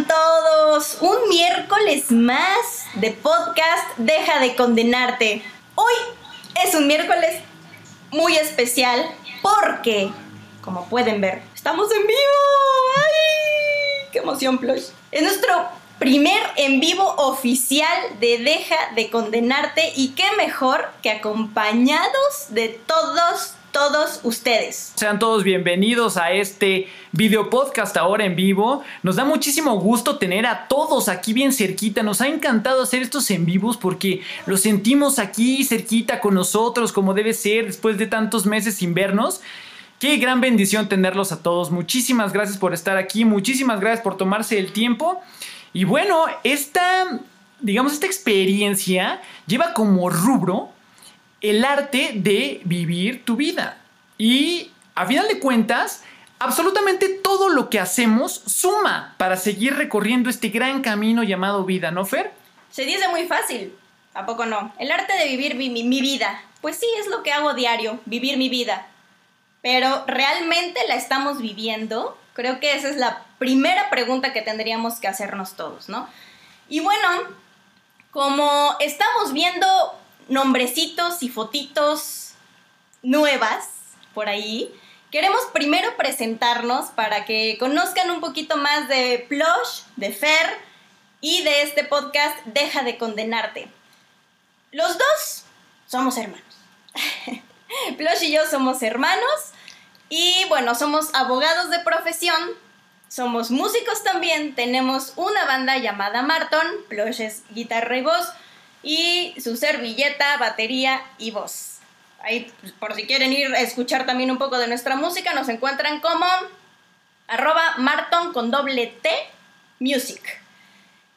todos? Un miércoles más de podcast Deja de condenarte. Hoy es un miércoles muy especial porque, como pueden ver, estamos en vivo. ¡Ay! ¡Qué emoción, Plush! Es nuestro primer en vivo oficial de Deja de condenarte y qué mejor que acompañados de todos todos ustedes. Sean todos bienvenidos a este video podcast ahora en vivo. Nos da muchísimo gusto tener a todos aquí bien cerquita. Nos ha encantado hacer estos en vivos porque los sentimos aquí cerquita con nosotros como debe ser después de tantos meses sin vernos. Qué gran bendición tenerlos a todos. Muchísimas gracias por estar aquí. Muchísimas gracias por tomarse el tiempo. Y bueno, esta, digamos, esta experiencia lleva como rubro el arte de vivir tu vida. Y a final de cuentas, absolutamente todo lo que hacemos suma para seguir recorriendo este gran camino llamado vida, ¿no, Fer? Se dice muy fácil, ¿a poco no? El arte de vivir mi, mi, vida. Pues sí, es lo que hago diario, vivir mi vida. Pero ¿realmente la estamos viviendo? Creo que esa es la primera pregunta que tendríamos que hacernos todos, ¿no? Y bueno, como estamos viendo nombrecitos y fotitos nuevas por ahí. Queremos primero presentarnos para que conozcan un poquito más de Plush, de Fer y de este podcast Deja de condenarte. Los dos somos hermanos. Plush y yo somos hermanos y bueno, somos abogados de profesión, somos músicos también, tenemos una banda llamada Marton, Plush es guitarra y voz y su servilleta, batería y voz. Ahí, por si quieren ir a escuchar también un poco de nuestra música, nos encuentran como arroba Marton con doble T Music.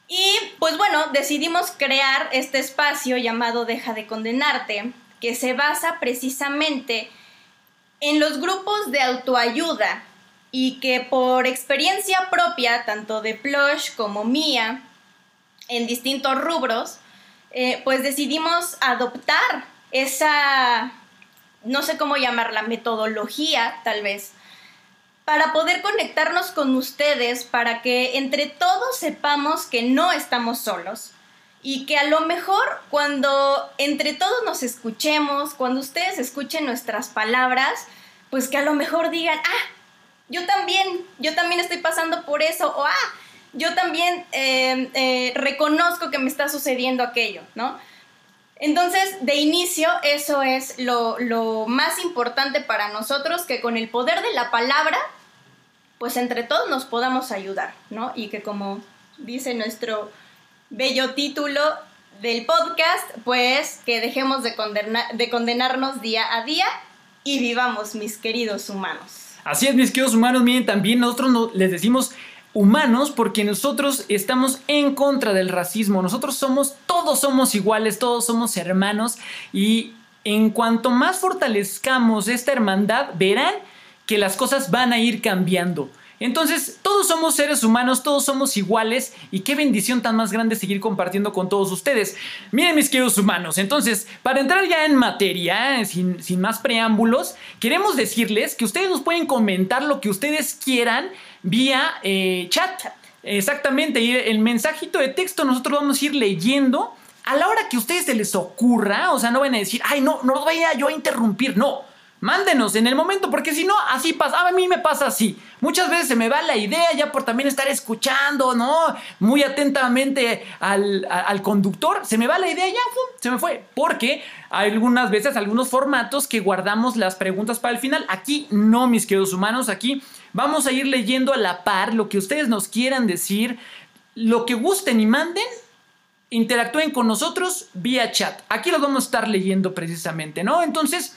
Y pues bueno, decidimos crear este espacio llamado Deja de Condenarte, que se basa precisamente en los grupos de autoayuda y que por experiencia propia, tanto de Plush como mía, en distintos rubros, eh, pues decidimos adoptar esa, no sé cómo llamarla, metodología tal vez, para poder conectarnos con ustedes, para que entre todos sepamos que no estamos solos y que a lo mejor cuando entre todos nos escuchemos, cuando ustedes escuchen nuestras palabras, pues que a lo mejor digan, ah, yo también, yo también estoy pasando por eso, o ah, yo también eh, eh, reconozco que me está sucediendo aquello, ¿no? Entonces, de inicio, eso es lo, lo, más importante para nosotros, que con el poder de la palabra, pues entre todos nos podamos ayudar, ¿no? Y que como dice nuestro bello título del podcast, pues que dejemos de, de condenarnos día a día y vivamos, mis queridos humanos. Así es, mis queridos humanos, miren, también nosotros les decimos humanos porque nosotros estamos en contra del racismo. Nosotros somos, todos somos iguales, todos somos hermanos y en cuanto más fortalezcamos esta hermandad, verán que las cosas van a ir cambiando. Entonces, todos somos seres humanos, todos somos iguales y qué bendición tan más grande seguir compartiendo con todos ustedes. Miren mis queridos humanos, entonces, para entrar ya en materia, sin, sin más preámbulos, queremos decirles que ustedes nos pueden comentar lo que ustedes quieran vía eh, chat. Exactamente, y el mensajito de texto nosotros vamos a ir leyendo a la hora que a ustedes se les ocurra, o sea, no van a decir, ay, no, no los vaya yo a interrumpir, no. Mándenos en el momento, porque si no, así pasa. A mí me pasa así. Muchas veces se me va la idea ya por también estar escuchando, ¿no? Muy atentamente al, al conductor. Se me va la idea ya, se me fue. Porque hay algunas veces, algunos formatos que guardamos las preguntas para el final. Aquí no, mis queridos humanos, aquí Vamos a ir leyendo a la par lo que ustedes nos quieran decir, lo que gusten y manden. Interactúen con nosotros vía chat. Aquí los vamos a estar leyendo precisamente, ¿no? Entonces,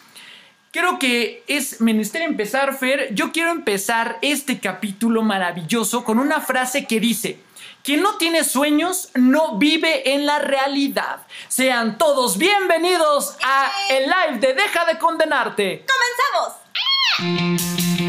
creo que es menester empezar, Fer. Yo quiero empezar este capítulo maravilloso con una frase que dice, quien no tiene sueños no vive en la realidad. Sean todos bienvenidos a el live de Deja de Condenarte. ¡Comenzamos!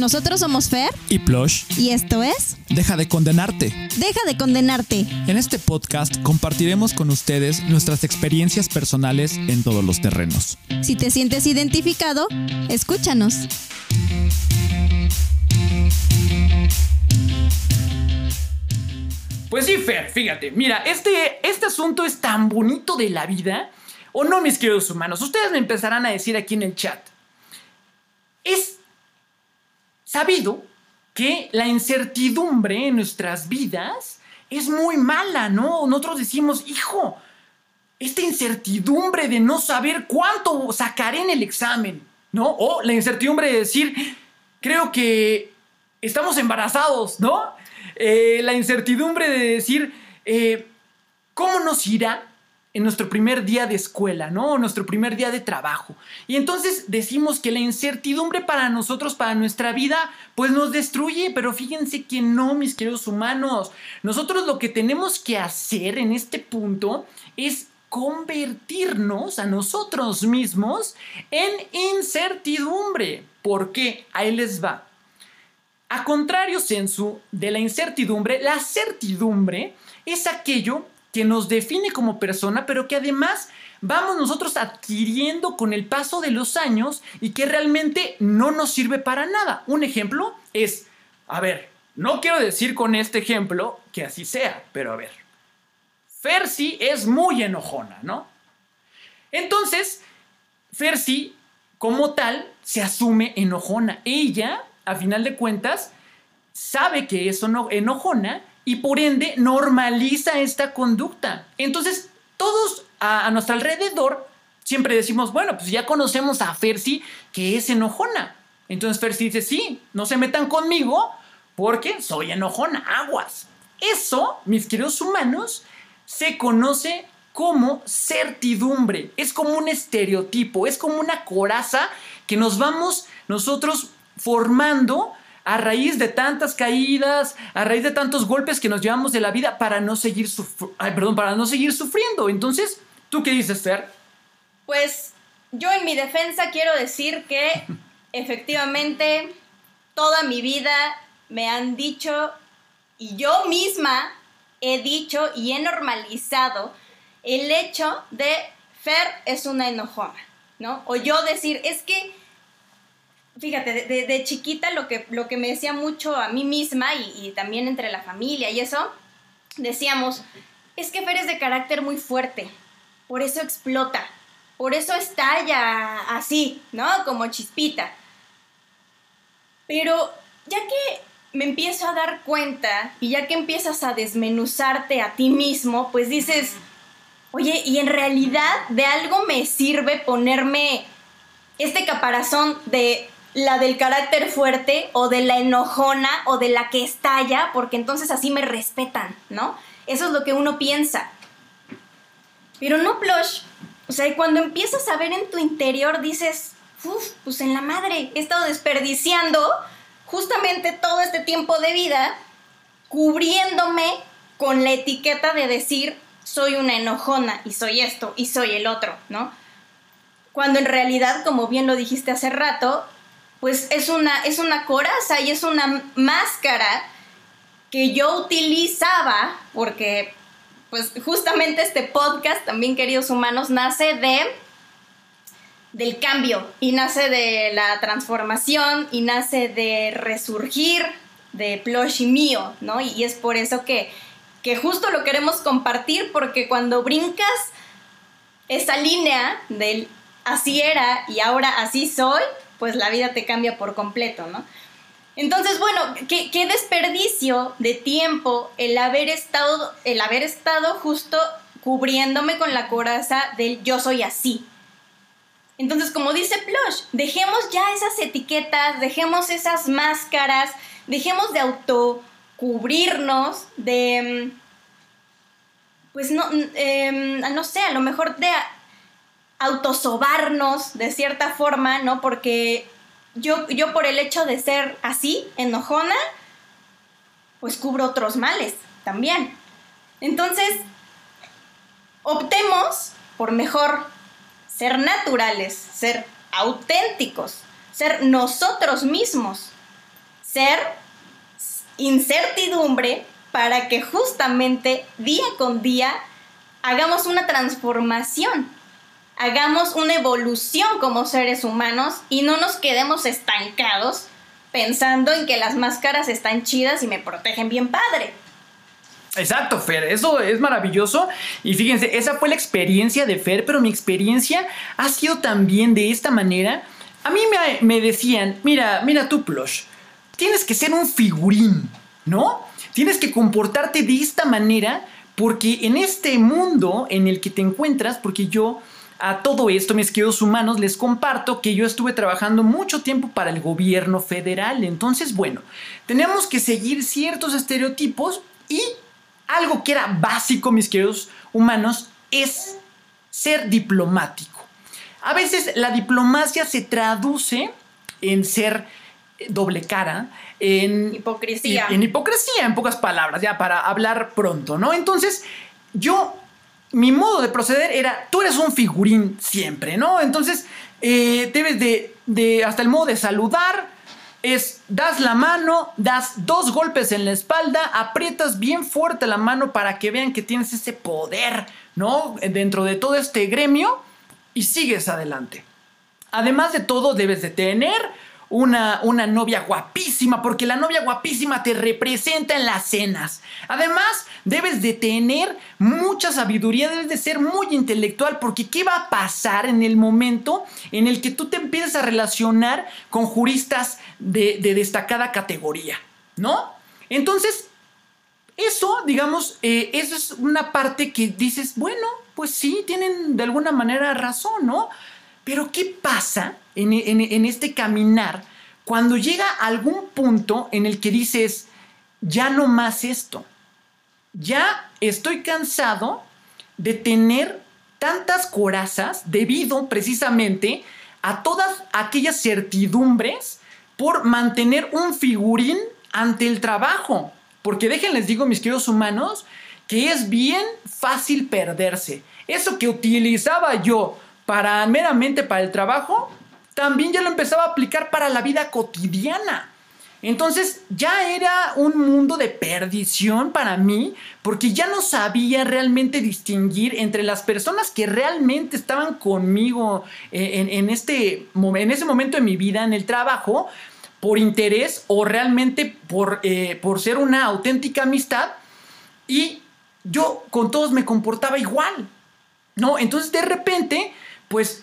Nosotros somos Fer y Plush. Y esto es Deja de condenarte. Deja de condenarte. En este podcast compartiremos con ustedes nuestras experiencias personales en todos los terrenos. Si te sientes identificado, escúchanos. Pues sí, Fer, fíjate, mira, este, este asunto es tan bonito de la vida, o no, mis queridos humanos, ustedes me empezarán a decir aquí en el chat. Es sabido que la incertidumbre en nuestras vidas es muy mala, ¿no? Nosotros decimos, hijo, esta incertidumbre de no saber cuánto sacaré en el examen, ¿no? O la incertidumbre de decir, creo que estamos embarazados, ¿no? Eh, la incertidumbre de decir, eh, ¿cómo nos irá en nuestro primer día de escuela, ¿no? nuestro primer día de trabajo. Y entonces decimos que la incertidumbre para nosotros, para nuestra vida, pues nos destruye, pero fíjense que no, mis queridos humanos. Nosotros lo que tenemos que hacer en este punto es convertirnos a nosotros mismos en incertidumbre. ¿Por qué? Ahí les va. A contrario, Sensu, de la incertidumbre, la certidumbre es aquello que nos define como persona, pero que además vamos nosotros adquiriendo con el paso de los años y que realmente no nos sirve para nada. Un ejemplo es, a ver, no quiero decir con este ejemplo que así sea, pero a ver, Fersi es muy enojona, ¿no? Entonces, Fersi, como tal, se asume enojona. Ella, a final de cuentas, sabe que es enojona y por ende normaliza esta conducta. Entonces, todos a, nuestro alrededor siempre decimos, bueno, pues ya conocemos a Fersi que es enojona. Entonces Fersi dice, sí, no se metan conmigo porque soy enojona, aguas. Eso, mis queridos humanos, se conoce como certidumbre. Es como un estereotipo, es como una coraza que nos vamos nosotros formando a raíz de tantas caídas, a raíz de tantos golpes que nos llevamos de la vida para no seguir, perdón, para no seguir sufriendo. Entonces, ¿tú qué dices, Fer? Pues yo en mi defensa quiero decir que efectivamente toda mi vida me han dicho y yo misma he dicho y he normalizado el hecho de Fer es una enojona, ¿no? O yo decir, es que, fíjate, de, chiquita lo que, lo que me decía mucho a mí misma y, y también entre la familia y eso, decíamos, es que Fer es de carácter muy fuerte, por eso explota, por eso estalla así, ¿no? Como chispita. Pero ya que me empiezo a dar cuenta y ya que empiezas a desmenuzarte a ti mismo, pues dices, oye, y en realidad de algo me sirve ponerme este caparazón de la del carácter fuerte o de la enojona o de la que estalla, porque entonces así me respetan, ¿no? Eso es lo que uno piensa. Pero no, Plush. O sea, cuando empiezas a ver en tu interior dices, uff, pues en la madre, he estado desperdiciando justamente todo este tiempo de vida cubriéndome con la etiqueta de decir soy una enojona y soy esto y soy el otro, ¿no? Cuando en realidad, como bien lo dijiste hace rato, pues es una, es una coraza y es una máscara que yo utilizaba porque pues justamente este podcast también queridos humanos nace de del cambio y nace de la transformación y nace de resurgir de Plush mío, ¿no? Y, es por eso que, que justo lo queremos compartir porque cuando brincas esa línea del así era y ahora así soy, pues la vida te cambia por completo, ¿no? Entonces, bueno, qué, desperdicio de tiempo el haber estado, el haber estado justo cubriéndome con la coraza del yo soy así, entonces, como dice Plush, dejemos ya esas etiquetas, dejemos esas máscaras, dejemos de autocubrirnos, de, mm, pues no, em, no sé, a lo mejor de autosobarnos de cierta forma, ¿no? Porque yo, yo por el hecho de ser así, enojona, pues cubro otros males también. Entonces, optemos por mejor ser naturales, ser auténticos, ser nosotros mismos, ser incertidumbre para que justamente día con día hagamos una transformación, hagamos una evolución como seres humanos y no nos quedemos estancados pensando en que las máscaras están chidas y me protegen bien padre. Exacto, Fer, eso es maravilloso. Y fíjense, esa fue la experiencia de Fer, pero mi experiencia ha sido también de esta manera. A mí me, me decían, mira, mira tú, Plush, tienes que ser un figurín, ¿no? Tienes que comportarte de esta manera porque en este mundo en el que te encuentras, porque yo a todo esto, mis queridos humanos, les comparto que yo estuve trabajando mucho tiempo para el gobierno federal. Entonces, bueno, tenemos que seguir ciertos estereotipos y algo que era básico, mis queridos humanos, es ser diplomático. A veces la diplomacia se traduce en ser doble cara, en hipocresía. En, hipocresía, en pocas palabras, ya para hablar pronto, ¿no? Entonces, yo, mi modo de proceder era, tú eres un figurín siempre, ¿no? Entonces, eh, debes de, de, hasta el modo de saludar, es, das la mano, das dos golpes en la espalda, aprietas bien fuerte la mano para que vean que tienes ese poder, ¿no? Dentro de todo este gremio y sigues adelante. Además de todo, debes de tener una, una, novia guapísima, porque la novia guapísima te representa en las cenas. Además, debes de tener mucha sabiduría, debes de ser muy intelectual, porque ¿qué va a pasar en el momento en el que tú te empieces a relacionar con juristas de, de destacada categoría? ¿No? Entonces, eso, digamos, eh, eso es una parte que dices, bueno, pues sí, tienen de alguna manera razón, ¿no? Pero ¿qué pasa en, este caminar cuando llega algún punto en el que dices, ya no más esto? Ya estoy cansado de tener tantas corazas debido precisamente a todas aquellas certidumbres por mantener un figurín ante el trabajo. Porque déjenles digo, mis queridos humanos, que es bien fácil perderse. Eso que utilizaba yo para meramente para el trabajo, también ya lo empezaba a aplicar para la vida cotidiana. Entonces ya era un mundo de perdición para mí porque ya no sabía realmente distinguir entre las personas que realmente estaban conmigo eh, en, este, en ese momento de mi vida, en el trabajo, por interés o realmente por, eh, por ser una auténtica amistad. Y yo con todos me comportaba igual. ¿No? Entonces de repente pues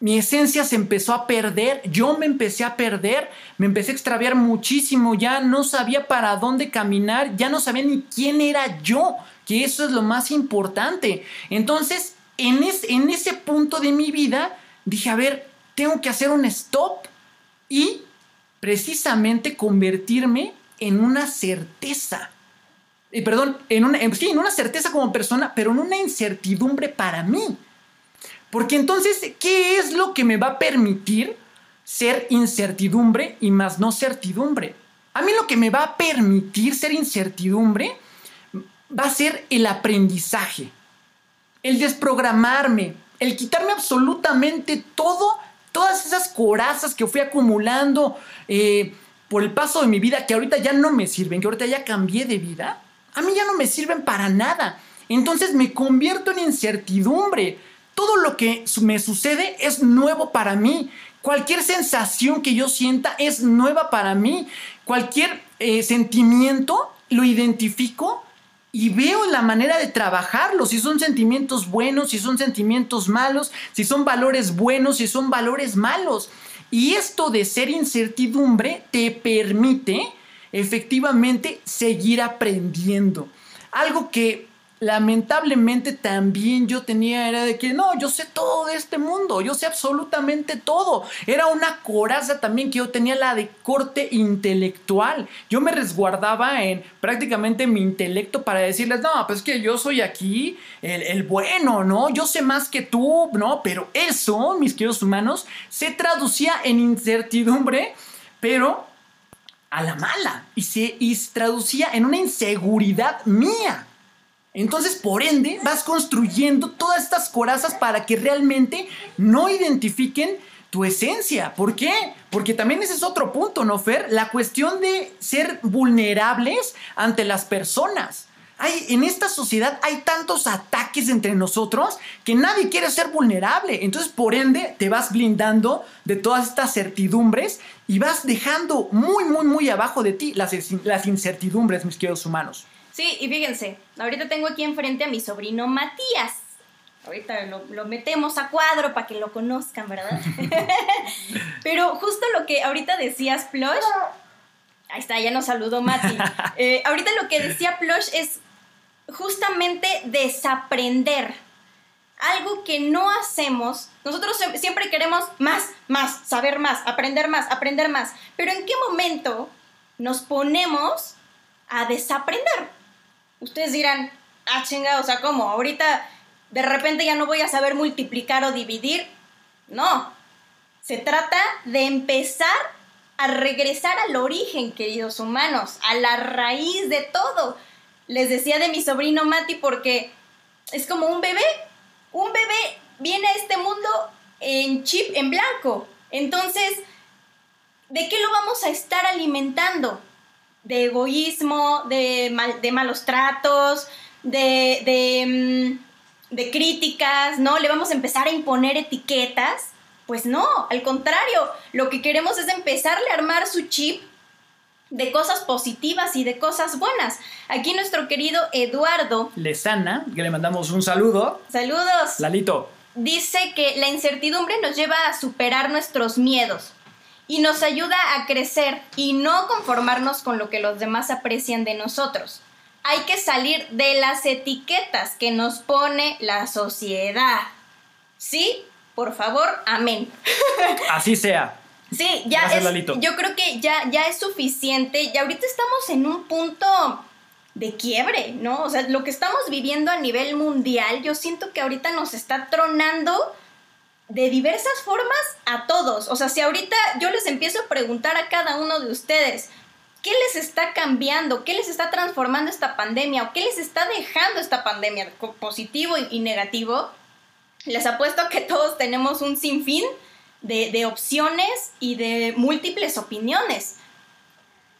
mi esencia se empezó a perder, yo me empecé a perder, me empecé a extraviar muchísimo, ya no sabía para dónde caminar, ya no sabía ni quién era yo, que eso es lo más importante. Entonces, en, en ese punto de mi vida, dije, a ver, tengo que hacer un stop y precisamente convertirme en una certeza. Eh, perdón, en una, sí, en una certeza como persona, pero en una incertidumbre para mí. Porque entonces, ¿qué es lo que me va a permitir ser incertidumbre y más no certidumbre? A mí lo que me va a permitir ser incertidumbre va a ser el aprendizaje, el desprogramarme, el quitarme absolutamente todo, todas esas corazas que fui acumulando eh, por el paso de mi vida, que ahorita ya no me sirven, que ahorita ya cambié de vida, a mí ya no me sirven para nada. Entonces me convierto en incertidumbre todo lo que me sucede es nuevo para mí. Cualquier sensación que yo sienta es nueva para mí. Cualquier eh, sentimiento lo identifico y veo la manera de trabajarlo, si son sentimientos buenos, si son sentimientos malos, si son valores buenos, si son valores malos. Y esto de ser incertidumbre te permite efectivamente seguir aprendiendo. Algo que lamentablemente también yo tenía era de que no, yo sé todo de este mundo, yo sé absolutamente todo. Era una coraza también que yo tenía la de corte intelectual. Yo me resguardaba en prácticamente mi intelecto para decirles, no, pues que yo soy aquí el, el bueno, ¿no? Yo sé más que tú, ¿no? Pero eso, mis queridos humanos, se traducía en incertidumbre, pero a la mala y se, y se traducía en una inseguridad mía. Entonces, por ende, vas construyendo todas estas corazas para que realmente no identifiquen tu esencia. ¿Por qué? Porque también ese es otro punto, ¿no, Fer? La cuestión de ser vulnerables ante las personas. En esta sociedad hay tantos ataques entre nosotros que nadie quiere ser vulnerable. Entonces, por ende, te vas blindando de todas estas certidumbres y vas dejando muy, muy, muy abajo de ti las, las incertidumbres, mis queridos humanos. Sí, y fíjense, ahorita tengo aquí enfrente a mi sobrino Matías. Ahorita lo, lo metemos a cuadro para que lo conozcan, ¿verdad? Pero justo lo que ahorita decías, Plush, ahí está, ya nos saludó Mati. Eh, ahorita lo que decía Plush es justamente desaprender. Algo que no hacemos, nosotros sie- siempre queremos más, más, saber más, aprender más, aprender más. Pero ¿en qué momento nos ponemos a desaprender? Ustedes dirán, ah, chinga, o sea, ¿cómo? Ahorita de repente ya no voy a saber multiplicar o dividir. No, se trata de empezar a regresar al origen, queridos humanos, a la raíz de todo. Les decía de mi sobrino Mati porque es como un bebé. Un bebé viene a este mundo en chip en blanco. Entonces, ¿de qué lo vamos a estar alimentando? De egoísmo, de, mal- de malos tratos, de, de, mm, de críticas, ¿no? Le vamos a empezar a imponer etiquetas. Pues no, al contrario, lo que queremos es empezarle a armar su chip de cosas positivas y de cosas buenas. Aquí nuestro querido Eduardo, Lesana, que le mandamos un saludo. saludos, Lalito. dice que la incertidumbre nos lleva a superar nuestros miedos y nos ayuda a crecer y no conformarnos con lo que los demás aprecian de nosotros. Hay que salir de las etiquetas que nos pone la sociedad. ¿Sí? Por favor, amén. Así sea. Sí, ya Gracias, es. Lalito. Yo creo que ya, ya es suficiente. Y ahorita estamos en un punto de quiebre, ¿no? O sea, lo que estamos viviendo a nivel mundial, yo siento que ahorita nos está tronando de diversas formas a todos. O sea, si ahorita yo les empiezo a preguntar a cada uno de ustedes, ¿qué les está cambiando? ¿Qué les está transformando esta pandemia? ¿O qué les está dejando esta pandemia? Positivo y, negativo. Les apuesto que todos tenemos un sinfín de, de opciones y de múltiples opiniones.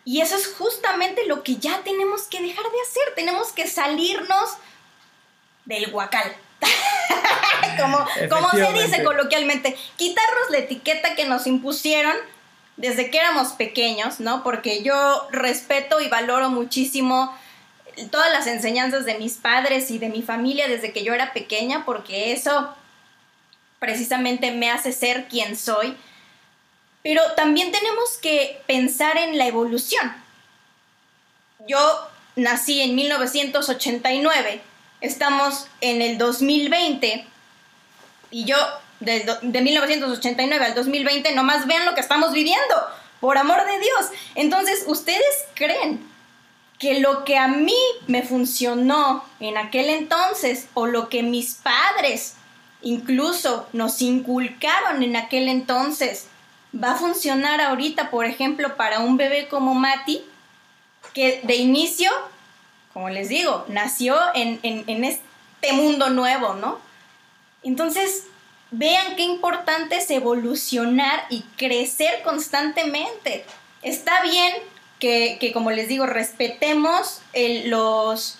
Y eso es justamente lo que ya tenemos que dejar de hacer. Tenemos que salirnos del guacal. como, como se dice coloquialmente, quitarnos la etiqueta que nos impusieron desde que éramos pequeños, ¿no? Porque yo respeto y valoro muchísimo todas las enseñanzas de mis padres y de mi familia desde que yo era pequeña, porque eso precisamente me hace ser quien soy. Pero también tenemos que pensar en la evolución. Yo nací en 1989, estamos en el 2020 y yo de, 1989 al 2020 nomás vean lo que estamos viviendo, por amor de Dios. Entonces, ¿ustedes creen que lo que a mí me funcionó en aquel entonces o lo que mis padres incluso nos inculcaron en aquel entonces va a funcionar ahorita, por ejemplo, para un bebé como Mati, que de inicio, como les digo, nació en, en- este mundo nuevo, ¿no? Entonces, vean qué importante es evolucionar y crecer constantemente. Está bien que, que, como les digo, respetemos los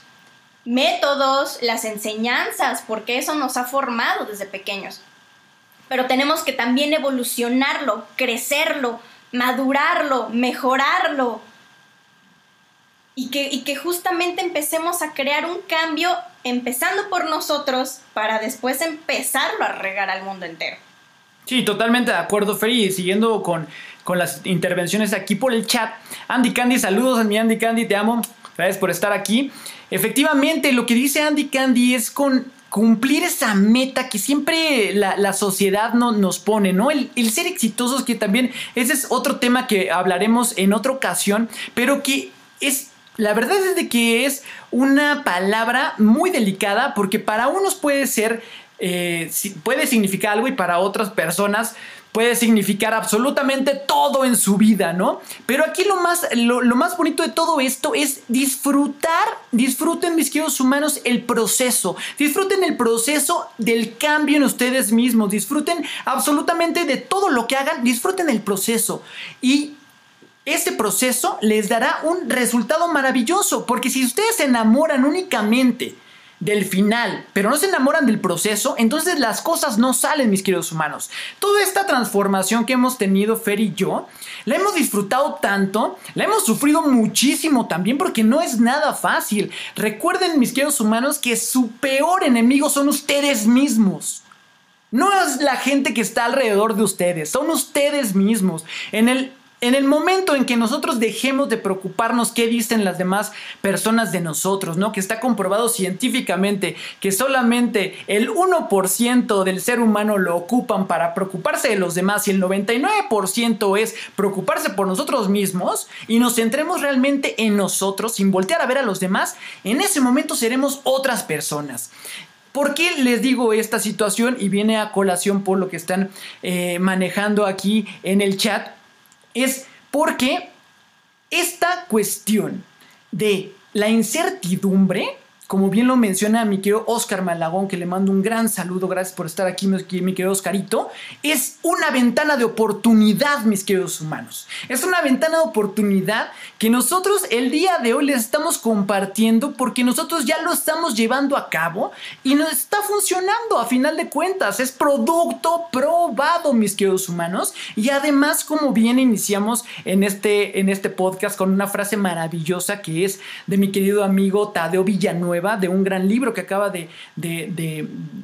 métodos, las enseñanzas, porque eso nos ha formado desde pequeños. Pero tenemos que también evolucionarlo, crecerlo, madurarlo, mejorarlo. Y que, y que justamente empecemos a crear un cambio empezando por nosotros para después empezarlo a regar al mundo entero. Sí, totalmente de acuerdo, Fer. Y siguiendo con, con las intervenciones aquí por el chat. Andy Candy, saludos a mi Andy Candy, te amo. Gracias por estar aquí. Efectivamente, lo que dice Andy Candy es con cumplir esa meta que siempre la, la sociedad no, nos pone, ¿no? El, el ser exitosos, que también ese es otro tema que hablaremos en otra ocasión, pero que es la verdad es de que es una palabra muy delicada porque para unos puede ser, eh, puede significar algo y para otras personas puede significar absolutamente todo en su vida, ¿no? Pero aquí lo más, lo, lo más bonito de todo esto es disfrutar, disfruten mis queridos humanos el proceso, disfruten el proceso del cambio en ustedes mismos, disfruten absolutamente de todo lo que hagan, disfruten el proceso. Y este proceso les dará un resultado maravilloso, porque si ustedes se enamoran únicamente del final, pero no se enamoran del proceso, entonces las cosas no salen, mis queridos humanos. Toda esta transformación que hemos tenido Fer y yo, la hemos disfrutado tanto, la hemos sufrido muchísimo también porque no es nada fácil. Recuerden, mis queridos humanos, que su peor enemigo son ustedes mismos. No es la gente que está alrededor de ustedes, son ustedes mismos. En el en el momento en que nosotros dejemos de preocuparnos qué dicen las demás personas de nosotros, ¿no? Que está comprobado científicamente que solamente el 1% del ser humano lo ocupan para preocuparse de los demás y el 99% es preocuparse por nosotros mismos y nos centremos realmente en nosotros sin voltear a ver a los demás, en ese momento seremos otras personas. ¿Por qué les digo esta situación? Y viene a colación por lo que están eh, manejando aquí en el chat es porque esta cuestión de la incertidumbre como bien lo menciona mi querido Oscar Malagón, que le mando un gran saludo, gracias por estar aquí, mi querido Oscarito, es una ventana de oportunidad, mis queridos humanos. Es una ventana de oportunidad que nosotros el día de hoy les estamos compartiendo porque nosotros ya lo estamos llevando a cabo y nos está funcionando a final de cuentas. Es producto probado, mis queridos humanos. Y además, como bien iniciamos en este, en este podcast con una frase maravillosa que es de mi querido amigo Tadeo Villanueva de un gran libro que acaba de,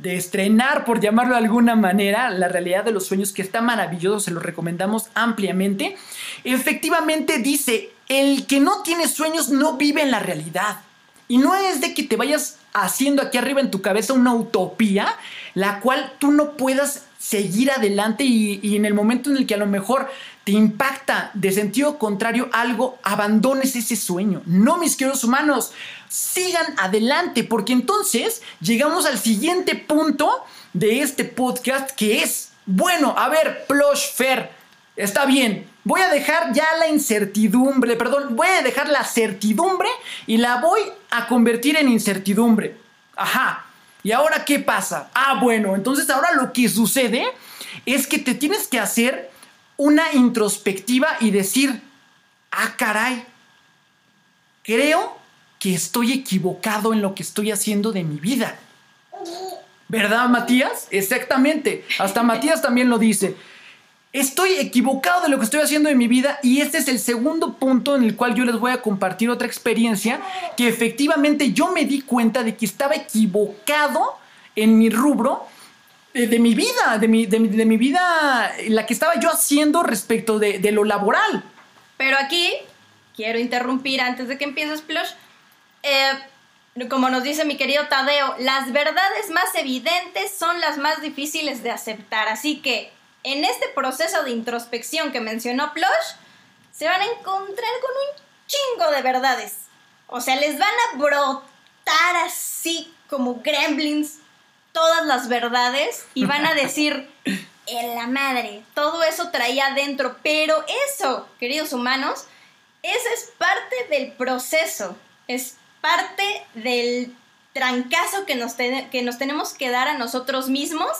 estrenar, por llamarlo de alguna manera, La realidad de los sueños, que está maravilloso, se lo recomendamos ampliamente. Efectivamente dice, el que no tiene sueños no vive en la realidad. Y no es de que te vayas haciendo aquí arriba en tu cabeza una utopía, la cual tú no puedas seguir adelante y, y, en el momento en el que a lo mejor te impacta de sentido contrario algo, abandones ese sueño. No, mis queridos humanos, sigan adelante, porque entonces llegamos al siguiente punto de este podcast que es, bueno, a ver, Plush Fair, está bien, voy a dejar ya la incertidumbre, perdón, voy a dejar la certidumbre y la voy a convertir en incertidumbre. Ajá. ¿Y ahora qué pasa? Ah, bueno, entonces ahora lo que sucede es que te tienes que hacer una introspectiva y decir, ah, caray, creo que estoy equivocado en lo que estoy haciendo de mi vida. ¿Verdad, Matías? Exactamente. Hasta Matías también lo dice. Estoy equivocado de lo que estoy haciendo de mi vida y este es el segundo punto en el cual yo les voy a compartir otra experiencia que efectivamente yo me di cuenta de que estaba equivocado en mi rubro de, mi vida, de mi, de, vida, la que estaba yo haciendo respecto de, de lo laboral. Pero aquí quiero interrumpir antes de que empieces, Plush eh, como nos dice mi querido Tadeo, las verdades más evidentes son las más difíciles de aceptar. Así que en este proceso de introspección que mencionó Plush, se van a encontrar con un chingo de verdades. O sea, les van a brotar así como gremlins todas las verdades y van a decir, en la madre, todo eso traía adentro. Pero eso, queridos humanos, esa es parte del proceso. Es parte del trancazo que nos, que nos tenemos que dar a nosotros mismos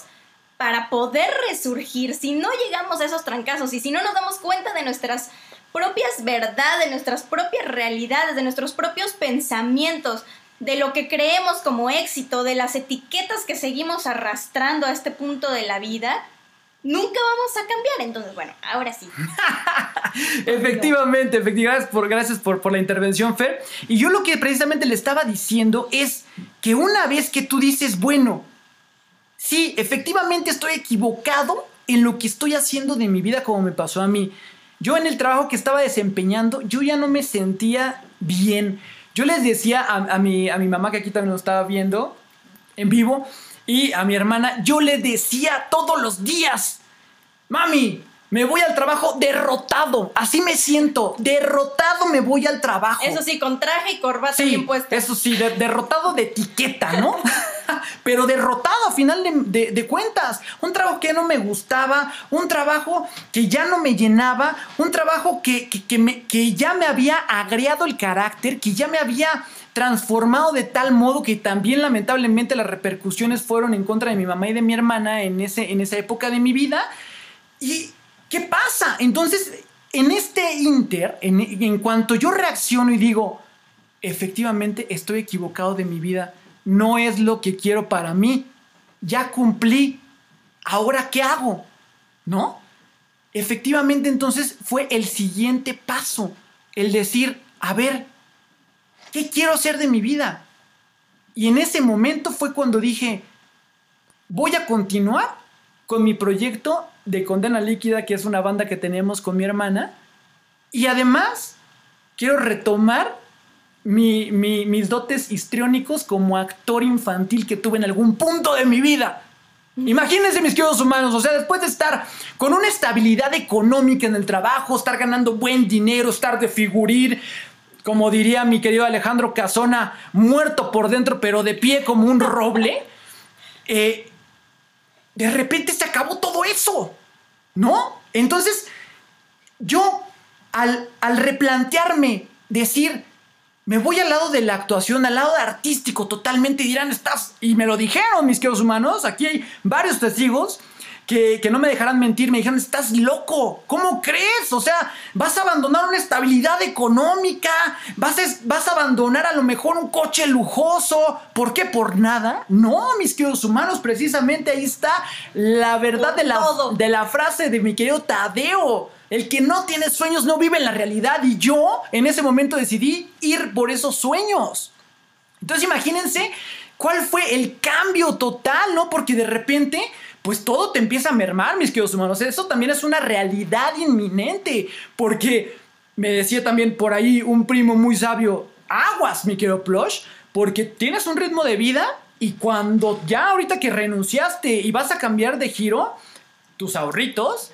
para poder resurgir. Si no llegamos a esos trancazos y si no nos damos cuenta de nuestras propias verdades, de nuestras propias realidades, de nuestros propios pensamientos, de lo que creemos como éxito, de las etiquetas que seguimos arrastrando a este punto de la vida, nunca vamos a cambiar. Entonces, bueno, ahora sí. efectivamente, efectivamente, por, gracias por, por la intervención, Fer. Y yo lo que precisamente le estaba diciendo es que una vez que tú dices, bueno, sí, efectivamente estoy equivocado en lo que estoy haciendo de mi vida como me pasó a mí. Yo en el trabajo que estaba desempeñando, yo ya no me sentía bien. Yo les decía a, mi, a mi mamá, que aquí también lo estaba viendo en vivo, y a mi hermana, yo le decía todos los días, mami, me voy al trabajo derrotado. Así me siento. Derrotado me voy al trabajo. Eso sí, con traje y corbata sí, bien Eso sí, derrotado de etiqueta, ¿no? Pero derrotado a final de, cuentas. Un trabajo que no me gustaba, un trabajo que ya no me llenaba, un trabajo que, me, que ya me había agriado el carácter, que ya me había transformado de tal modo que también lamentablemente las repercusiones fueron en contra de mi mamá y de mi hermana en, ese, en esa época de mi vida. ¿Y qué pasa? Entonces, en este inter, en, en cuanto yo reacciono y digo, efectivamente estoy equivocado de mi vida, no es lo que quiero para mí. Ya cumplí. ¿Ahora qué hago? ¿No? Efectivamente, entonces fue el siguiente paso. El decir, a ver, ¿qué quiero hacer de mi vida? Y en ese momento fue cuando dije, voy a continuar con mi proyecto de Condena Líquida, que es una banda que tenemos con mi hermana. Y además, quiero retomar mis dotes histriónicos como actor infantil que tuve en algún punto de mi vida. Imagínense, mis queridos humanos, o sea, después de estar con una estabilidad económica en el trabajo, estar ganando buen dinero, estar de figurir, como diría mi querido Alejandro Casona, muerto por dentro, pero de pie como un roble, eh, de repente se acabó todo eso, ¿no? Entonces, yo, al, al replantearme, decir, me voy al lado de la actuación, al lado artístico totalmente, dirán, estás, y me lo dijeron mis queridos humanos, aquí hay varios testigos, que, no me dejarán mentir, me dijeron, estás loco, ¿cómo crees? O sea, vas a abandonar una estabilidad económica, vas a, vas a abandonar a lo mejor un coche lujoso, ¿por qué? ¿Por nada? No, mis queridos humanos, precisamente ahí está la verdad de la, de la frase de mi querido Tadeo. El que no tiene sueños no vive en la realidad y yo en ese momento decidí ir por esos sueños. Entonces imagínense cuál fue el cambio total, ¿no? Porque de repente pues todo te empieza a mermar, mis queridos humanos. Eso también es una realidad inminente, porque me decía también por ahí un primo muy sabio, aguas, mi querido Plush, porque tienes un ritmo de vida y cuando ya ahorita que renunciaste y vas a cambiar de giro, tus ahorritos,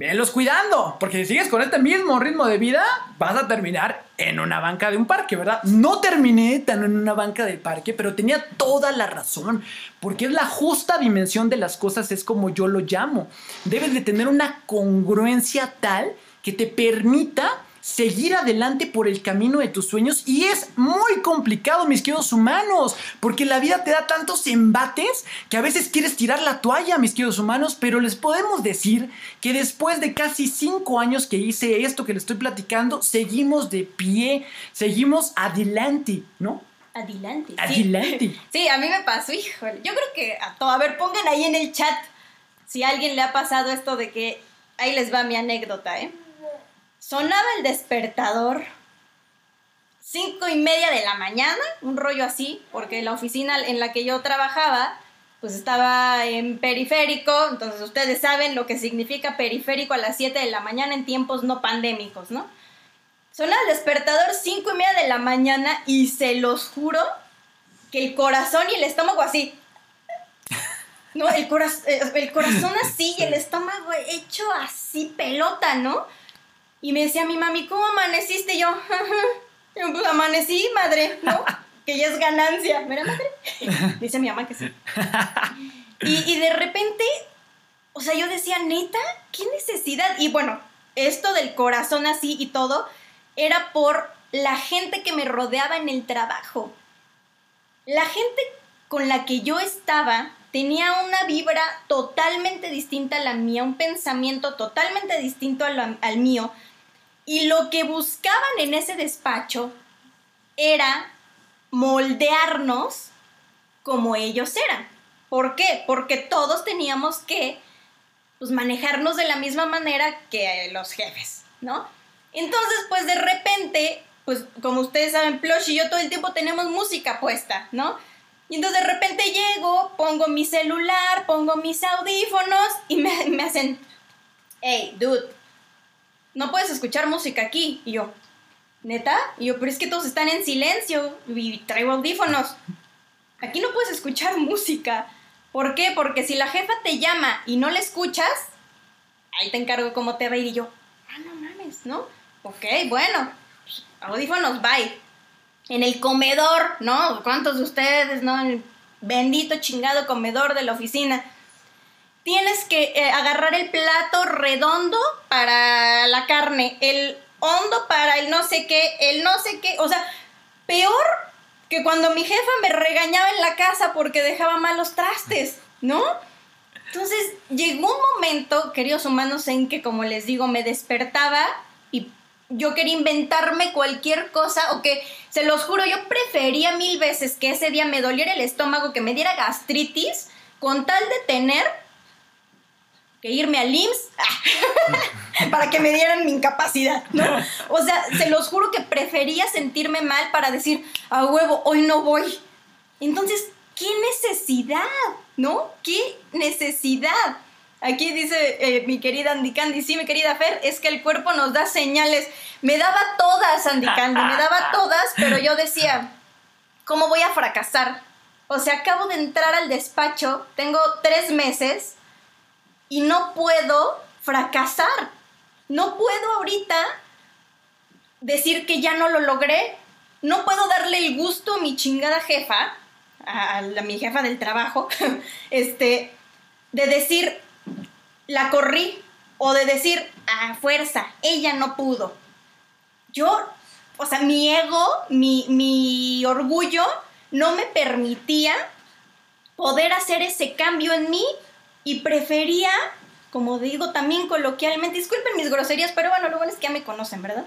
Venlos cuidando, porque si sigues con este mismo ritmo de vida, vas a terminar en una banca de un parque, ¿verdad? No terminé tan en una banca del parque, pero tenía toda la razón, porque es la justa dimensión de las cosas, es como yo lo llamo. Debes de tener una congruencia tal que te permita seguir adelante por el camino de tus sueños y es muy complicado, mis queridos humanos, porque la vida te da tantos embates que a veces quieres tirar la toalla, mis queridos humanos, pero les podemos decir que después de casi cinco años que hice esto que les estoy platicando, seguimos de pie, seguimos adelante, ¿no? Adelante. Adelante. Sí. a mí me pasó, híjole. Yo creo que a todo. A ver, pongan ahí en el chat si a alguien le ha pasado esto de que. Ahí les va mi anécdota, ¿eh? Sonaba el despertador. Cinco y media de la mañana, un rollo así, porque la oficina en la que yo trabajaba, pues estaba en periférico, entonces ustedes saben lo que significa periférico a las 7 de la mañana en tiempos no pandémicos, ¿no? Sonaba el despertador cinco y media de la mañana y se los juro que el corazón y el estómago así. No, el, eh, el corazón así y el estómago hecho así pelota, ¿no? Y me decía mi mami, ¿cómo amaneciste? Y yo, pues amanecí, madre, ¿no? que ya es ganancia. ¿Verdad, madre? Dice mi mamá que sí. Y, y de repente, o sea, yo decía, neta, ¿qué necesidad? Y bueno, esto del corazón así y todo, era por la gente que me rodeaba en el trabajo. La gente con la que yo estaba tenía una vibra totalmente distinta a la mía, un pensamiento totalmente distinto al, al mío. Y lo que buscaban en ese despacho era moldearnos como ellos eran. ¿Por qué? Porque todos teníamos que pues, manejarnos de la misma manera que los jefes, ¿no? Entonces, pues de repente, pues como ustedes saben, Plush y yo todo el tiempo tenemos música puesta, ¿no? Y entonces de repente llego, pongo mi celular, pongo mis audífonos y me, me hacen, hey, dude, no puedes escuchar música aquí. Y yo, ¿neta? Y yo, pero es que todos están en silencio y traigo audífonos. Aquí no puedes escuchar música. ¿Por qué? Porque si la jefa te llama y no le escuchas, ahí te encargo cómo te va a ir. Y yo, ah, no mames, ¿no? Ok, bueno, audífonos, bye. En el comedor, ¿no? ¿Cuántos de ustedes, no? El bendito chingado comedor de la oficina tienes que eh, agarrar el plato redondo para la carne, el hondo para el no sé qué, el no sé qué, o sea, peor que cuando mi jefa me regañaba en la casa porque dejaba mal los trastes, ¿no? Entonces llegó un momento, queridos humanos, en que, como les digo, me despertaba y yo quería inventarme cualquier cosa o que, se los juro, yo prefería mil veces que ese día me doliera el estómago, que me diera gastritis, con tal de tener que irme al IMSS para que me dieran mi incapacidad, ¿no? O sea, se los juro que prefería sentirme mal para decir, a huevo, hoy no voy. Entonces, ¿qué necesidad? ¿No? ¿Qué necesidad? Aquí dice eh, mi querida Andy Candy, sí, mi querida Fer, es que el cuerpo nos da señales. Me daba todas, Andy Candy, me daba todas, pero yo decía, ¿cómo voy a fracasar? O sea, acabo de entrar al despacho, tengo tres meses y no puedo fracasar. No puedo ahorita decir que ya no lo logré. No puedo darle el gusto a mi chingada jefa, a, mi jefa del trabajo, este, de decir, la corrí, o de decir, a fuerza, ella no pudo. Yo, o sea, mi ego, mi, mi orgullo no me permitía poder hacer ese cambio en mí y prefería, como digo también coloquialmente, disculpen mis groserías, pero bueno, lo bueno es que ya me conocen, ¿verdad?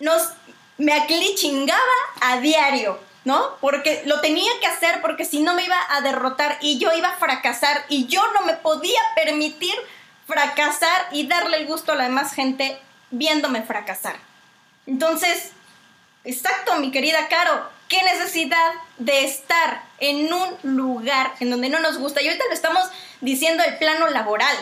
Nos, me aclichingaba a diario, ¿no? Porque lo tenía que hacer porque si no me iba a derrotar y yo iba a fracasar y yo no me podía permitir fracasar y darle el gusto a la demás gente viéndome fracasar. Entonces, exacto, mi querida Caro, qué necesidad de estar en un lugar en donde no nos gusta. Y ahorita lo estamos diciendo el plano laboral.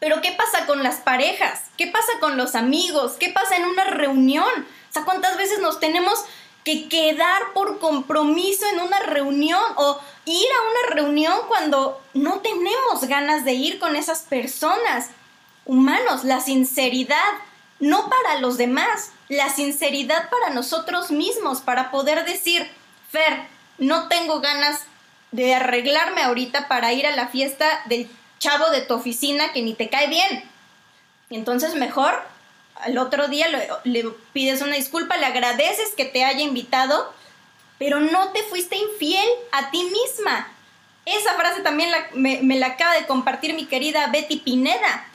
Pero ¿qué pasa con las parejas? ¿Qué pasa con los amigos? ¿Qué pasa en una reunión? O sea, ¿cuántas veces nos tenemos que quedar por compromiso en una reunión o ir a una reunión cuando no tenemos ganas de ir con esas personas? Humanos, la sinceridad, no para los demás, la sinceridad para nosotros mismos, para poder decir, Fer, no tengo ganas de arreglarme ahorita para ir a la fiesta del chavo de tu oficina que ni te cae bien. Entonces mejor al otro día le, pides una disculpa, le agradeces que te haya invitado, pero no te fuiste infiel a ti misma. Esa frase también me, me la acaba de compartir mi querida Betty Pineda.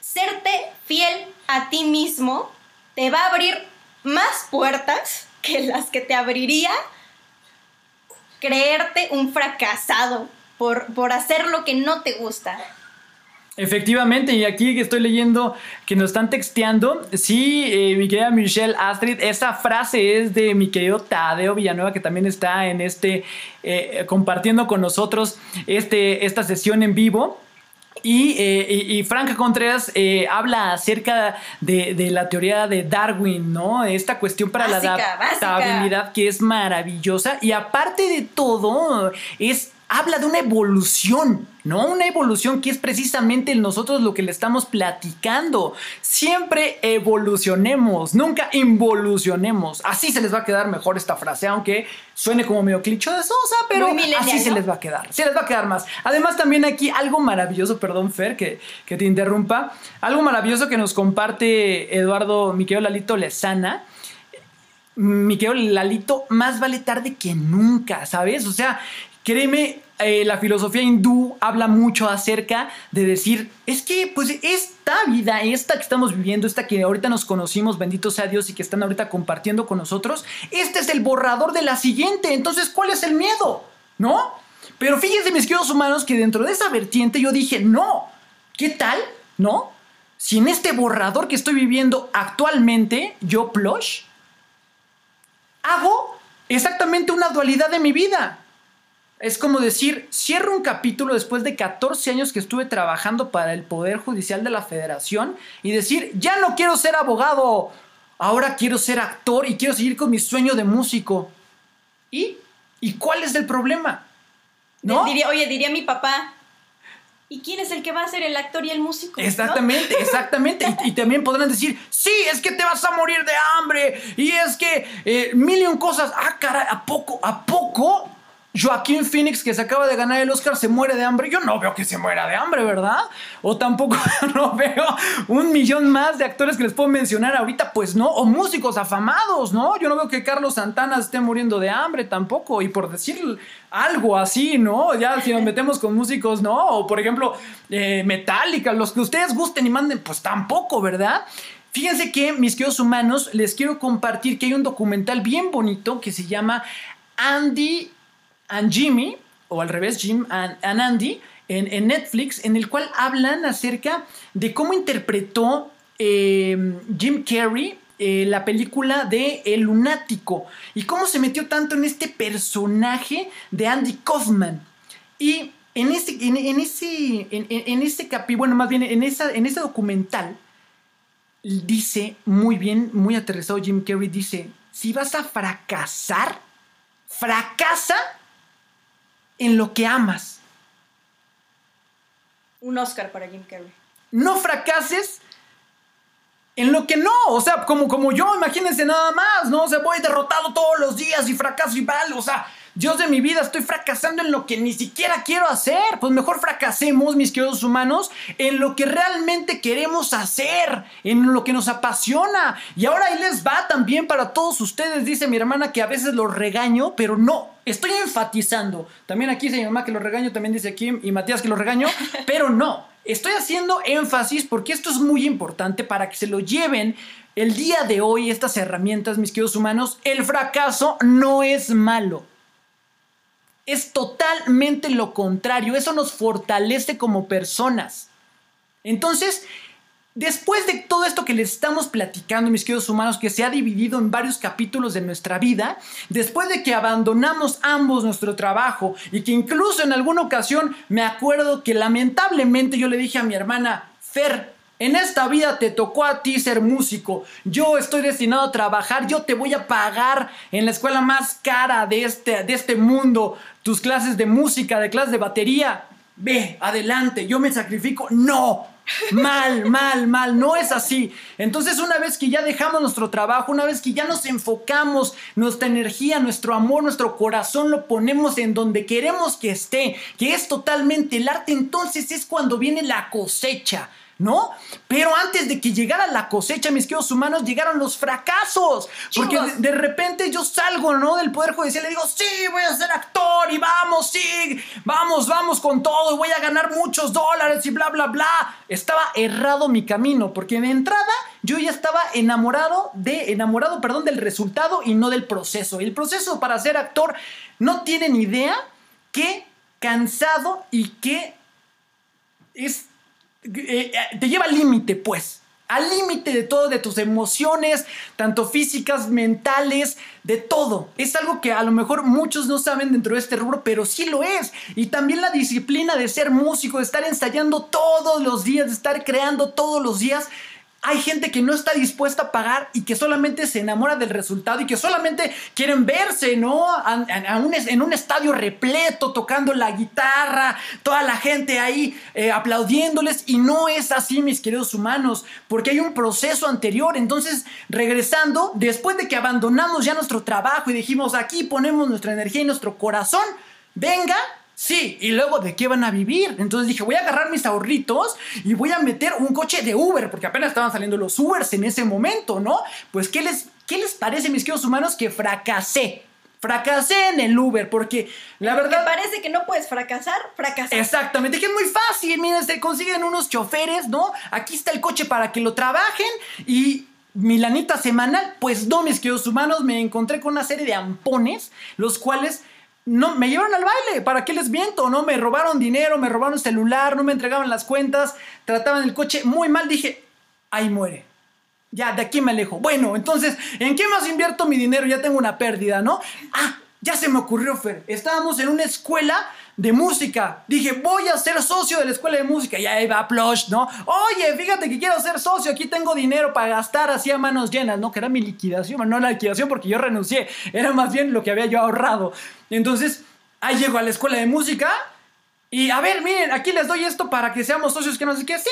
Serte fiel a ti mismo te va a abrir más puertas que las que te abriría creerte un fracasado por, por hacer lo que no te gusta. Efectivamente, y aquí estoy leyendo que nos están texteando. Sí, eh, mi querida Michelle Astrid, esa frase es de mi querido Tadeo Villanueva, que también está en este, eh, compartiendo con nosotros este, esta sesión en vivo. Y, eh, Frank Contreras eh, habla acerca de, la teoría de Darwin, ¿no? Esta cuestión para la adaptabilidad que es maravillosa. Y aparte de todo, es habla de una evolución, ¿no? Una evolución que es precisamente nosotros lo que le estamos platicando. Siempre evolucionemos, nunca involucionemos. Así se les va a quedar mejor esta frase, aunque suene como medio clicho de sosa, pero así se les va a quedar. Se les va a quedar más. Además, también aquí algo maravilloso, perdón, Fer, que, que te interrumpa. Algo maravilloso que nos comparte Eduardo Miquel Lalito Lezana. Miquel Lalito, más vale tarde que nunca, ¿sabes? O sea, Créeme, eh, la filosofía hindú habla mucho acerca de decir, es que pues esta vida, esta que estamos viviendo, esta que ahorita nos conocimos, bendito sea Dios y que están ahorita compartiendo con nosotros, este es el borrador de la siguiente, entonces ¿cuál es el miedo? ¿No? Pero fíjense mis queridos humanos que dentro de esa vertiente yo dije, no, ¿qué tal? ¿No? Si en este borrador que estoy viviendo actualmente, yo plush, hago exactamente una dualidad de mi vida. Es como decir, cierro un capítulo después de 14 años que estuve trabajando para el Poder Judicial de la Federación y decir, ya no quiero ser abogado, ahora quiero ser actor y quiero seguir con mi sueño de músico. ¿Y? ¿Y cuál es el problema? ¿No? Diría, oye, diría mi papá, ¿Y quién es el que va a ser el actor y el músico? Exactamente, exactamente. y, también podrán decir, sí, es que te vas a morir de hambre. Y es que eh, mil y un cosas. Ah, cara, ¿a poco? ¿A poco? Joaquín Phoenix, que se acaba de ganar el Oscar, se muere de hambre. Yo no veo que se muera de hambre, ¿verdad? O tampoco no veo un millón más de actores que les puedo mencionar ahorita, pues no. O músicos afamados, ¿no? Yo no veo que Carlos Santana esté muriendo de hambre tampoco. Y por decir algo así, ¿no? Ya si nos metemos con músicos, ¿no? O por ejemplo, eh, Metallica, los que ustedes gusten y manden, pues tampoco, ¿verdad? Fíjense que, mis queridos humanos, les quiero compartir que hay un documental bien bonito que se llama Andy and Jimmy, o al revés, Jim and, Andy, en, Netflix, en el cual hablan acerca de cómo interpretó eh, Jim Carrey eh, la película de El Lunático y cómo se metió tanto en este personaje de Andy Kaufman. Y en ese, en, ese, en, ese capi, bueno, más bien en, esa, en ese documental, dice muy bien, muy aterrizado Jim Carrey, dice, si vas a fracasar, fracasa en lo que amas. Un Oscar para Jim Carrey. No fracases en lo que no, o sea, como, como yo, imagínense nada más, ¿no? O sea, voy derrotado todos los días y fracaso y mal, o sea, Dios de mi vida, estoy fracasando en lo que ni siquiera quiero hacer. Pues mejor fracasemos, mis queridos humanos, en lo que realmente queremos hacer, en lo que nos apasiona. Y ahora ahí les va también para todos ustedes, dice mi hermana, que a veces los regaño, pero no, estoy enfatizando. También aquí dice mi mamá que los regaño, también dice Kim y Matías que los regaño, pero no. Estoy haciendo énfasis porque esto es muy importante para que se lo lleven el día de hoy estas herramientas, mis queridos humanos. El fracaso no es malo. Es totalmente lo contrario. Eso nos fortalece como personas. Entonces, Después de todo esto que les estamos platicando, mis queridos humanos, que se ha dividido en varios capítulos de nuestra vida, después de que abandonamos ambos nuestro trabajo y que incluso en alguna ocasión me acuerdo que lamentablemente yo le dije a mi hermana, Fer, en esta vida te tocó a ti ser músico. Yo estoy destinado a trabajar. Yo te voy a pagar en la escuela más cara de este, de este mundo tus clases de música, de clases de batería. Ve, adelante, yo me sacrifico. No, Mal, mal, mal, no es así. Entonces una vez que ya dejamos nuestro trabajo, una vez que ya nos enfocamos, nuestra energía, nuestro amor, nuestro corazón lo ponemos en donde queremos que esté, que es totalmente el arte, entonces es cuando viene la cosecha. ¿No? Pero antes de que llegara la cosecha, mis queridos humanos, llegaron los fracasos. Porque de, repente yo salgo, ¿no? Del Poder Judicial y le digo, sí, voy a ser actor y vamos, sí, vamos, vamos con todo y voy a ganar muchos dólares y bla, bla, bla. Estaba errado mi camino, porque de entrada yo ya estaba enamorado de, enamorado, perdón, del resultado y no del proceso. El proceso para ser actor no tienen idea qué cansado y qué es eh, eh, te lleva al límite, pues. Al límite de todo, de tus emociones, tanto físicas, mentales, de todo. Es algo que a lo mejor muchos no saben dentro de este rubro, pero sí lo es. Y también la disciplina de ser músico, de estar ensayando todos los días, de estar creando todos los días, hay gente que no está dispuesta a pagar y que solamente se enamora del resultado y que solamente quieren verse, ¿no? en un estadio repleto, tocando la guitarra, toda la gente ahí eh, aplaudiéndoles. Y no es así, mis queridos humanos, porque hay un proceso anterior. Entonces, regresando, después de que abandonamos ya nuestro trabajo y dijimos, aquí ponemos nuestra energía y nuestro corazón, venga Sí, y luego de qué van a vivir. Entonces dije, voy a agarrar mis ahorritos y voy a meter un coche de Uber, porque apenas estaban saliendo los Ubers en ese momento, ¿no? Pues, ¿qué les, qué les parece, mis queridos humanos, que fracasé? Fracasé en el Uber, porque la verdad. Que parece que no puedes fracasar, fracasar. Exactamente, que es muy fácil. Miren, se consiguen unos choferes, ¿no? Aquí está el coche para que lo trabajen y mi lanita semanal, pues no, mis queridos humanos, me encontré con una serie de ampones, los cuales no, me llevaron al baile, ¿para qué les miento? No, me robaron dinero, me robaron celular, no me entregaban las cuentas, trataban el coche muy mal, dije, ahí muere. Ya, de aquí me alejo. Bueno, entonces, ¿en qué más invierto mi dinero? Ya tengo una pérdida, ¿no? Ah, ya se me ocurrió, Fer. Estábamos en una escuela de música. Dije, voy a ser socio de la escuela de música. Y ahí va Plush, ¿no? Oye, fíjate que quiero ser socio. Aquí tengo dinero para gastar así a manos llenas, ¿no? Que era mi liquidación. No la liquidación porque yo renuncié. Era más bien lo que había yo ahorrado. Entonces, ahí llego a la escuela de música. Y a ver, miren, aquí les doy esto para que seamos socios que no sé qué. Sí,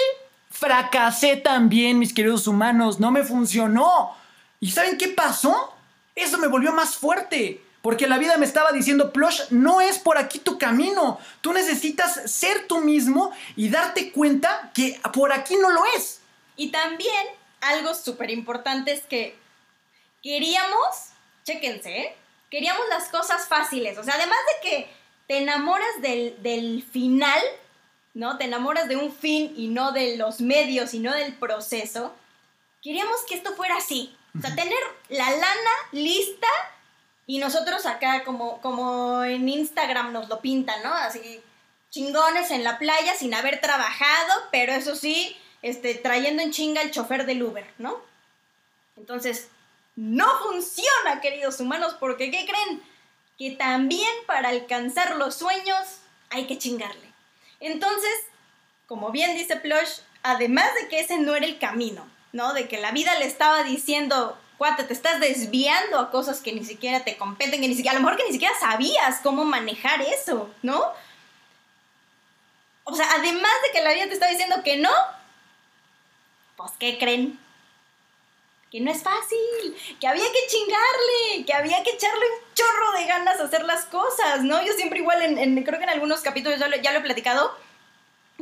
fracasé también, mis queridos humanos. No me funcionó. ¿Y saben qué pasó? Eso me volvió más fuerte. Porque la vida me estaba diciendo, Plush, no es por aquí tu camino. Tú necesitas ser tú mismo y darte cuenta que por aquí no lo es. Y también algo súper importante es que queríamos, chéquense, ¿eh? queríamos las cosas fáciles. O sea, además de que te enamoras del, del final, ¿no? Te enamoras de un fin y no de los medios y no del proceso queríamos que esto fuera así. O sea, tener la lana lista y nosotros acá como, como en Instagram nos lo pintan, ¿no? Así chingones en la playa sin haber trabajado, pero eso sí, este, trayendo en chinga el chofer del Uber, ¿no? Entonces, no funciona, queridos humanos, porque ¿qué creen? Que también para alcanzar los sueños hay que chingarle. Entonces, como bien dice Plush, además de que ese no era el camino, ¿no? De que la vida le estaba diciendo, cuate, te estás desviando a cosas que ni siquiera te competen, que ni siquiera, a lo mejor que ni siquiera sabías cómo manejar eso, ¿no? O sea, además de que la vida te está diciendo que no, pues ¿qué creen? Que no es fácil, que había que chingarle, que había que echarle un chorro de ganas a hacer las cosas, ¿no? Yo siempre igual, en, creo que en algunos capítulos ya lo, ya lo he platicado,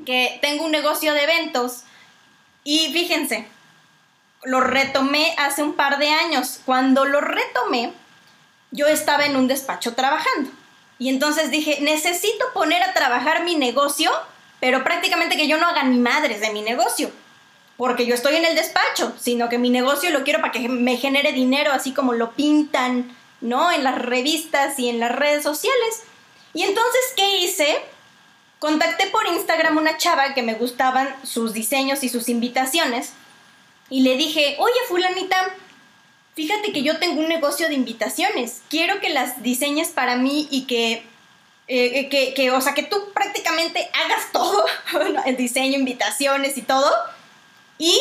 que tengo un negocio de eventos y fíjense, lo retomé hace un par de años. Cuando lo retomé, yo estaba en un despacho trabajando. Y entonces dije, necesito poner a trabajar mi negocio, pero prácticamente que yo no haga ni madres de mi negocio. Porque yo estoy en el despacho, sino que mi negocio lo quiero para que me genere dinero, así como lo pintan, ¿no? En las revistas y en las redes sociales. Y entonces, ¿qué hice? Contacté por Instagram una chava que me gustaban sus diseños y sus invitaciones y le dije, oye fulanita, fíjate que yo tengo un negocio de invitaciones, quiero que las diseñes para mí y que, eh, que, que, o sea, que tú prácticamente hagas todo, el diseño, invitaciones y todo, y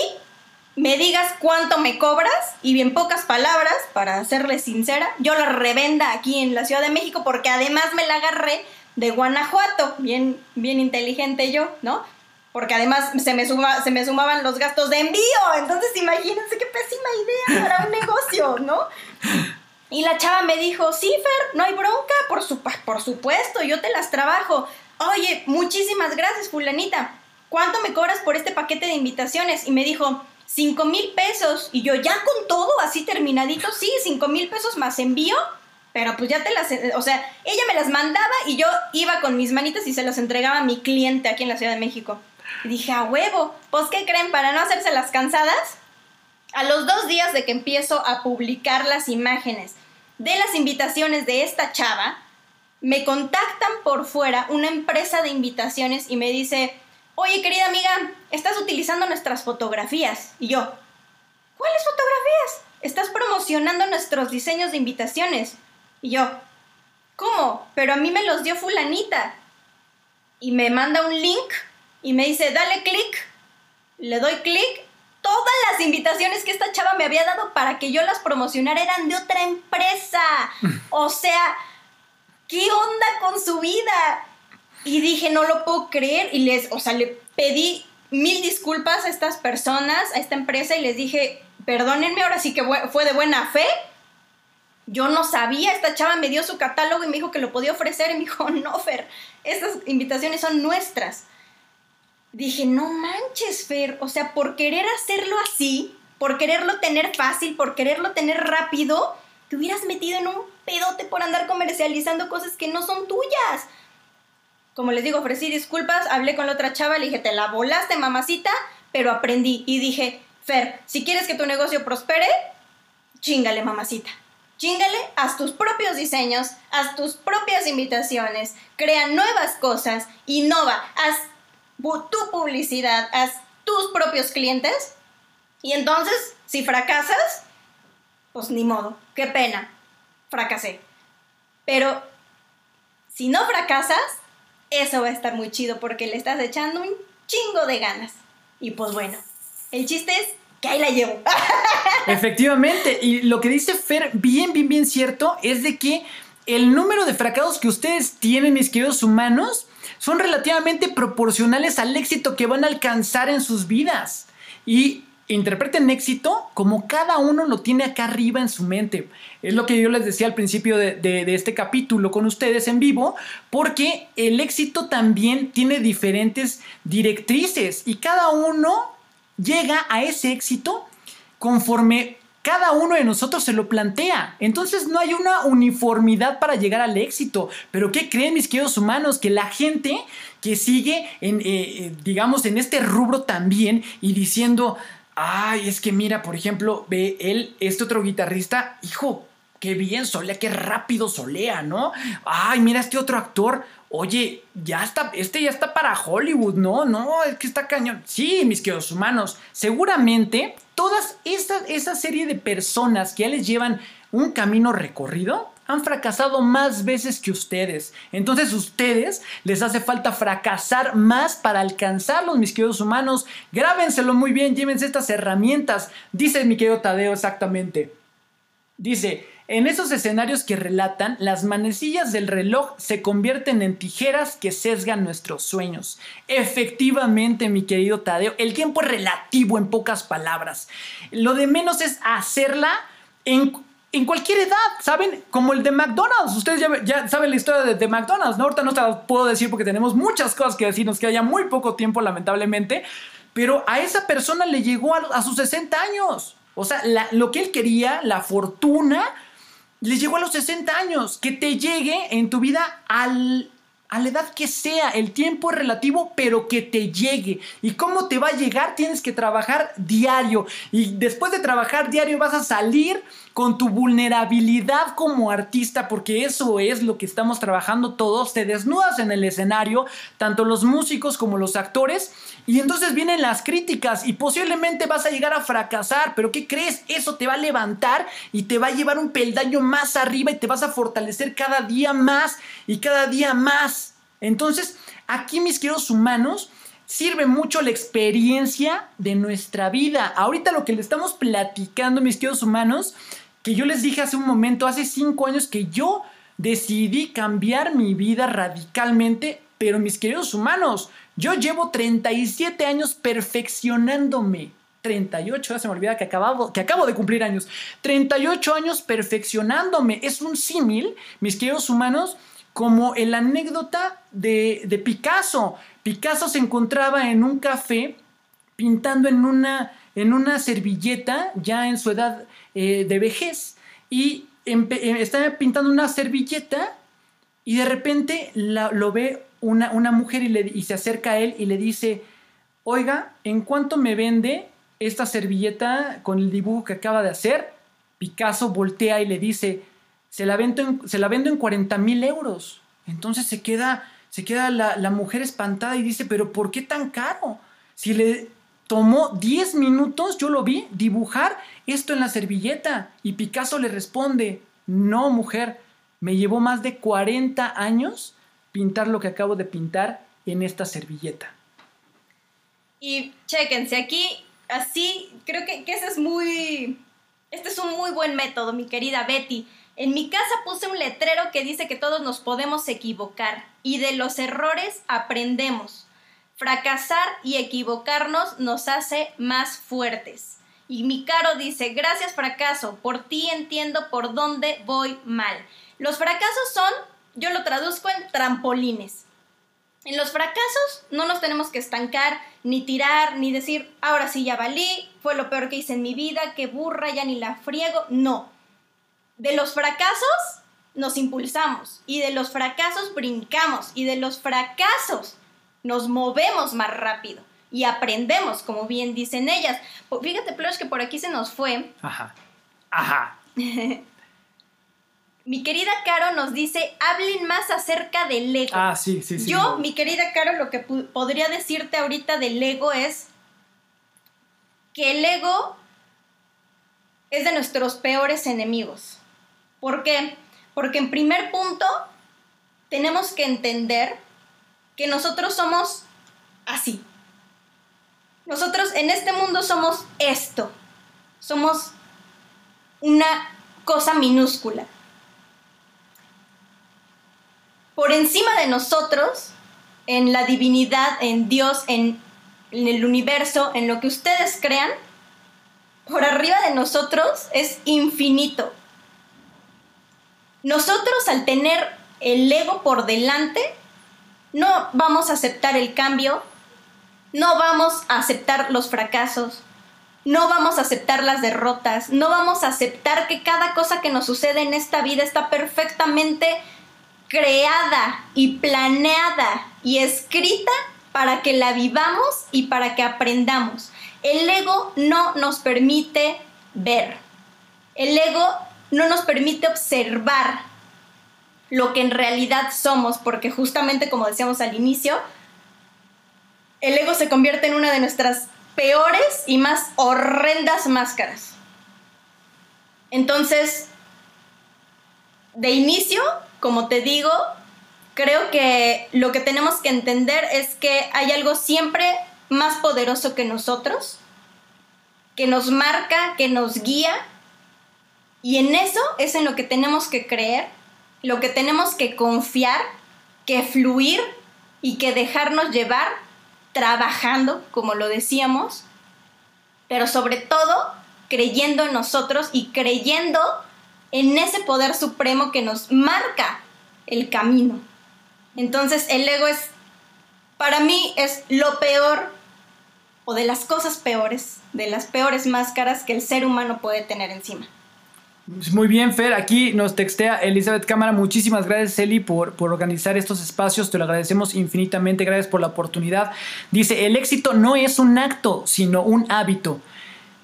me digas cuánto me cobras y bien pocas palabras, para serle sincera, yo la revenda aquí en la Ciudad de México porque además me la agarré de Guanajuato, bien, bien inteligente yo, ¿no? Porque además se me, suma, se me sumaban los gastos de envío. Entonces imagínense qué pésima idea para un negocio, ¿no? Y la chava me dijo, sí, Fer, no hay bronca, por, su, por supuesto, yo te las trabajo. Oye, muchísimas gracias, fulanita. ¿Cuánto me cobras por este paquete de invitaciones? Y me dijo, cinco mil pesos. Y yo, ya con todo, así terminadito, sí, cinco mil pesos más envío. Pero pues ya te las, o sea, ella me las mandaba y yo iba con mis manitas y se las entregaba a mi cliente aquí en la Ciudad de México. Y dije, a huevo, pues ¿qué creen? Para no hacerse las cansadas, a los dos días de que empiezo a publicar las imágenes de las invitaciones de esta chava, me contactan por fuera una empresa de invitaciones y me dice, oye querida amiga, estás utilizando nuestras fotografías. Y yo, ¿cuáles fotografías? Estás promocionando nuestros diseños de invitaciones. Y yo, ¿cómo? Pero a mí me los dio fulanita. Y me manda un link y me dice, dale clic, le doy clic. Todas las invitaciones que esta chava me había dado para que yo las promocionara eran de otra empresa. O sea, ¿qué onda con su vida? Y dije, no lo puedo creer. Y les, o sea, le pedí mil disculpas a estas personas, a esta empresa, y les dije, perdónenme, ahora sí que fue de buena fe. Yo no sabía, esta chava me dio su catálogo y me dijo que lo podía ofrecer. Y me dijo, no, Fer, estas invitaciones son nuestras dije, no manches, Fer, o sea, por querer hacerlo así, por quererlo tener fácil, por quererlo tener rápido, te hubieras metido en un pedote por andar comercializando cosas que no son tuyas. Como les digo, ofrecí disculpas, hablé con la otra chava, le dije, te la volaste, mamacita, pero aprendí y dije, Fer, si quieres que tu negocio prospere, chingale, mamacita. Chingale, haz tus propios diseños, haz tus propias invitaciones, crea nuevas cosas, innova, haz tu publicidad, haz tus propios clientes y entonces, si fracasas, pues ni modo, qué pena, fracasé. Pero si no fracasas, eso va a estar muy chido porque le estás echando un chingo de ganas. Y pues bueno, el chiste es que ahí la llevo. Efectivamente, y lo que dice Fer, bien, bien, bien cierto, es de que el número de fracasos que ustedes tienen, mis queridos humanos, son relativamente proporcionales al éxito que van a alcanzar en sus vidas. Y interpreten éxito como cada uno lo tiene acá arriba en su mente. Es lo que yo les decía al principio de, este capítulo con ustedes en vivo, porque el éxito también tiene diferentes directrices y cada uno llega a ese éxito conforme cada uno de nosotros se lo plantea. Entonces no hay una uniformidad para llegar al éxito. Pero ¿qué creen mis queridos humanos? Que la gente que sigue en, eh, eh, digamos, en este rubro también y diciendo, Ay, es que mira, por ejemplo, ve él, este otro guitarrista, hijo, qué bien solea, qué rápido solea, ¿no? Ay, mira este otro actor, oye, ya está, este ya está para Hollywood, ¿no? No, es que está cañón. Sí, mis queridos humanos, seguramente todas esa, esa serie de personas que ya les llevan un camino recorrido, han fracasado más veces que ustedes. Entonces ustedes les hace falta fracasar más para alcanzarlos, mis queridos humanos. Grábenselo muy bien, llévense estas herramientas. Dice mi querido Tadeo exactamente. Dice, en esos escenarios que relatan, las manecillas del reloj se convierten en tijeras que sesgan nuestros sueños. Efectivamente, mi querido Tadeo, el tiempo es relativo en pocas palabras. Lo de menos es hacerla en en cualquier edad, ¿saben? Como el de McDonald's. Ustedes ya, saben la historia de, McDonald's, ¿no? Ahorita no te la puedo decir porque tenemos muchas cosas que decirnos, que haya muy poco tiempo, lamentablemente. Pero a esa persona le llegó a, sus 60 años. O sea, lo que él quería, la fortuna, le llegó a los 60 años. Que te llegue en tu vida al, a la edad que sea, el tiempo es relativo, pero que te llegue. ¿Y cómo te va a llegar? Tienes que trabajar diario. Y después de trabajar diario vas a salir con tu vulnerabilidad como artista, porque eso es lo que estamos trabajando todos. Te desnudas en el escenario, tanto los músicos como los actores, y entonces vienen las críticas y posiblemente vas a llegar a fracasar, pero ¿qué crees? Eso te va a levantar y te va a llevar un peldaño más arriba y te vas a fortalecer cada día más y cada día más. Entonces, aquí mis queridos humanos, sirve mucho la experiencia de nuestra vida. Ahorita lo que le estamos platicando, mis queridos humanos, que yo les dije hace un momento, hace cinco años, que yo decidí cambiar mi vida radicalmente, pero mis queridos humanos, yo llevo 37 años perfeccionándome. 38, ya se me olvida que, acabado, que acabo de cumplir años. 38 años perfeccionándome. Es un símil, mis queridos humanos, como la anécdota de, Picasso. Picasso se encontraba en un café pintando en una, en una servilleta, ya en su edad eh, de vejez, y eh, estaba pintando una servilleta y de repente lo ve una, mujer y, le, y se acerca a él y le dice, oiga, ¿en cuánto me vende esta servilleta con el dibujo que acaba de hacer? Picasso voltea y le dice, se la vendo en, se la vendo en 40 mil euros. Entonces se queda, se queda la, la, mujer espantada y dice, pero ¿por qué tan caro? Si le tomó 10 minutos, yo lo vi, dibujar esto en la servilleta. Y Picasso le responde, no mujer, me llevó más de 40 años pintar lo que acabo de pintar en esta servilleta. Y chéquense, aquí así, creo que, que ese es muy... Este es un muy buen método, mi querida Betty. En mi casa puse un letrero que dice que todos nos podemos equivocar y de los errores aprendemos. Fracasar y equivocarnos nos hace más fuertes. Y mi caro dice, gracias fracaso, por ti entiendo por dónde voy mal. Los fracasos son yo lo traduzco en trampolines. En los fracasos no nos tenemos que estancar, ni tirar, ni decir, ahora sí ya valí, fue lo peor que hice en mi vida, qué burra, ya ni la friego. No. De los fracasos nos impulsamos y de los fracasos brincamos y de los fracasos nos movemos más rápido y aprendemos, como bien dicen ellas. Fíjate, Plush, que por aquí se nos fue. Ajá. Ajá. Mi querida Caro nos dice, hablen más acerca del ego. Ah, sí, sí, sí. Yo, mi querida Caro, lo que podría decirte ahorita del ego es que el ego es de nuestros peores enemigos. ¿Por qué? Porque en primer punto tenemos que entender que nosotros somos así. Nosotros en este mundo somos esto. Somos una cosa minúscula. Por encima de nosotros, en la divinidad, en Dios, en, el universo, en lo que ustedes crean, por arriba de nosotros es infinito. Nosotros al tener el ego por delante, no vamos a aceptar el cambio, no vamos a aceptar los fracasos, no vamos a aceptar las derrotas, no vamos a aceptar que cada cosa que nos sucede en esta vida está perfectamente creada y planeada y escrita para que la vivamos y para que aprendamos. el ego no nos permite ver. El ego no nos permite observar lo que en realidad somos, porque justamente como decíamos al inicio, el ego se convierte en una de nuestras peores y más horrendas máscaras. Entonces, de inicio, como te digo, creo que lo que tenemos que entender es que hay algo siempre más poderoso que nosotros, que nos marca, que nos guía, y en eso es en lo que tenemos que creer, lo que tenemos que confiar, que fluir y que dejarnos llevar trabajando, como lo decíamos, pero sobre todo creyendo en nosotros y creyendo en ese poder supremo que nos marca el camino. Entonces el ego es, para mí, es lo peor o de las cosas peores, de las peores máscaras que el ser humano puede tener encima. Muy bien, Fer. Aquí nos textea Elizabeth Cámara. Muchísimas gracias, Eli, por, por organizar estos espacios. Te lo agradecemos infinitamente. Gracias por la oportunidad. Dice, el éxito no es un acto, sino un hábito.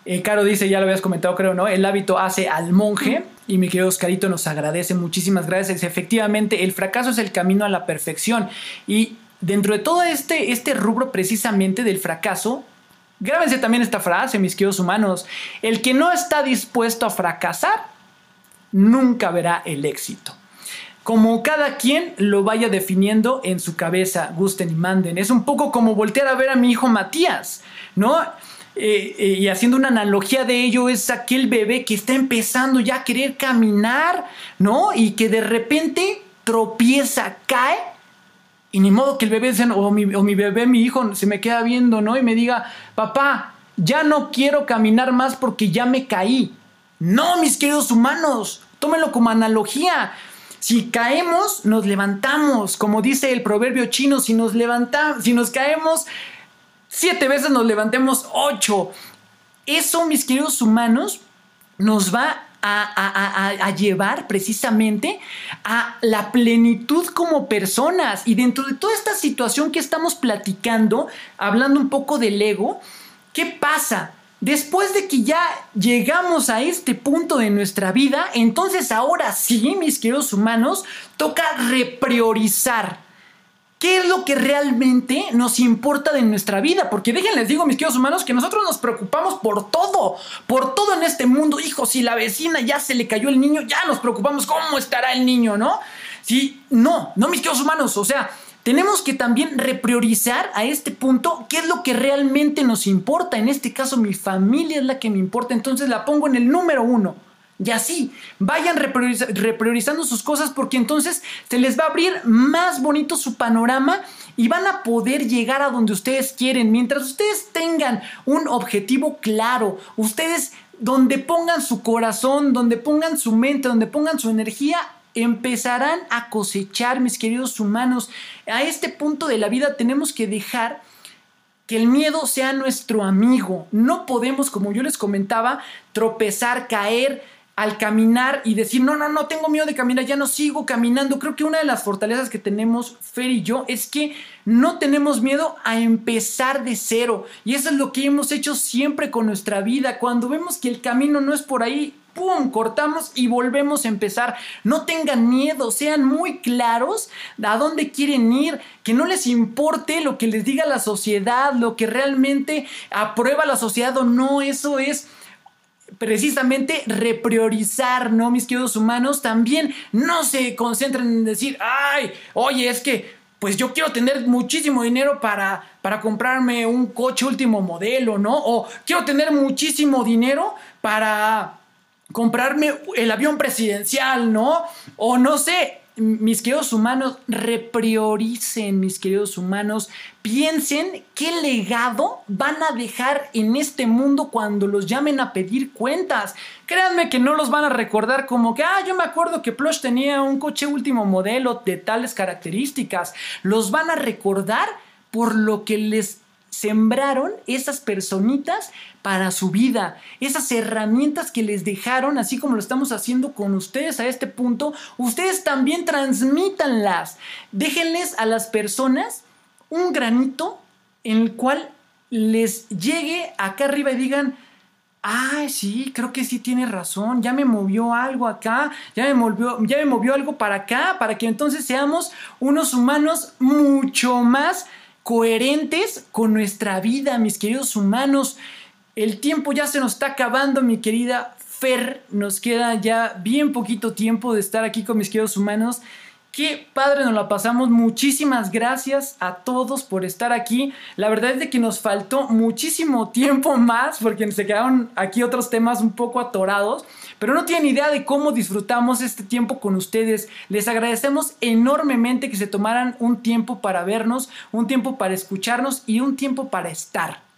Eh, Caro dice, ya lo habías comentado, creo, ¿no? El hábito hace al monje. Y mi querido Oscarito nos agradece. Muchísimas gracias. Efectivamente, el fracaso es el camino a la perfección. Y dentro de todo este, este rubro precisamente del fracaso, Grábense también esta frase, mis queridos humanos. El que no está dispuesto a fracasar, nunca verá el éxito. Como cada quien lo vaya definiendo en su cabeza, gusten y manden. Es un poco como voltear a ver a mi hijo Matías, ¿no? Eh, eh, y haciendo una analogía de ello, es aquel bebé que está empezando ya a querer caminar, ¿no? Y que de repente tropieza, cae y ni modo que el bebé o mi, o mi bebé, mi hijo, se me queda viendo, ¿no? Y me diga, papá, ya no quiero caminar más porque ya me caí. No, mis queridos humanos, tómenlo como analogía. Si caemos, nos levantamos. Como dice el proverbio chino, si nos levantamos, si nos caemos siete veces, nos levantemos ocho. Eso, mis queridos humanos, nos va a, llevar precisamente a la plenitud como personas. Y dentro de toda esta situación que estamos platicando, hablando un poco del ego, ¿qué pasa? Después de que ya llegamos a este punto de nuestra vida, entonces ahora sí, mis queridos humanos, toca repriorizar ¿Qué es lo que realmente nos importa de nuestra vida? Porque déjenles digo, mis queridos humanos, que nosotros nos preocupamos por todo, por todo en este mundo. Hijo, si la vecina ya se le cayó el niño, ya nos preocupamos cómo estará el niño, ¿no? Sí, no, no, mis queridos humanos, o sea, tenemos que también repriorizar a este punto qué es lo que realmente nos importa. En este caso, mi familia es la que me importa, entonces la pongo en el número uno. Y así, vayan repriorizando sus cosas porque entonces se les va a abrir más bonito su panorama y van a poder llegar a donde ustedes quieren. Mientras ustedes tengan un objetivo claro, ustedes donde pongan su corazón, donde pongan su mente, donde pongan su energía, empezarán a cosechar, mis queridos humanos. A este punto de la vida tenemos que dejar que el miedo sea nuestro amigo. No podemos, como yo les comentaba, tropezar, caer, al caminar y decir, no, no, no, tengo miedo de caminar, ya no sigo caminando. Creo que una de las fortalezas que tenemos Fer y yo es que no tenemos miedo a empezar de cero. Y eso es lo que hemos hecho siempre con nuestra vida. Cuando vemos que el camino no es por ahí, ¡pum! Cortamos y volvemos a empezar. No tengan miedo, sean muy claros a dónde quieren ir, que no les importe lo que les diga la sociedad, lo que realmente aprueba la sociedad o no, eso es precisamente repriorizar, ¿no, mis queridos humanos? También no se concentren en decir, ay, oye, es que pues yo quiero tener muchísimo dinero para, para comprarme un coche último modelo, ¿no? O quiero tener muchísimo dinero para comprarme el avión presidencial, ¿no? O no sé, mis queridos humanos, reprioricen, mis queridos humanos, piensen qué legado van a dejar en este mundo cuando los llamen a pedir cuentas. Créanme que no los van a recordar como que, ah, yo me acuerdo que Plush tenía un coche último modelo de tales características. Los van a recordar por lo que les sembraron esas personitas para su vida, esas herramientas que les dejaron, así como lo estamos haciendo con ustedes a este punto, ustedes también transmítanlas. Déjenles a las personas un granito en el cual les llegue acá arriba y digan, Ay, sí, creo que sí tiene razón. Ya me movió algo acá, ya me movió, ya me movió algo para acá, para que entonces seamos unos humanos mucho más coherentes con nuestra vida, mis queridos humanos. El tiempo ya se nos está acabando, mi querida Fer. Nos queda ya bien poquito tiempo de estar aquí con mis queridos humanos. Qué padre nos la pasamos. Muchísimas gracias a todos por estar aquí. La verdad es de que nos faltó muchísimo tiempo más porque se quedaron aquí otros temas un poco atorados. Pero no tienen idea de cómo disfrutamos este tiempo con ustedes. Les agradecemos enormemente que se tomaran un tiempo para vernos, un tiempo para escucharnos y un tiempo para estar.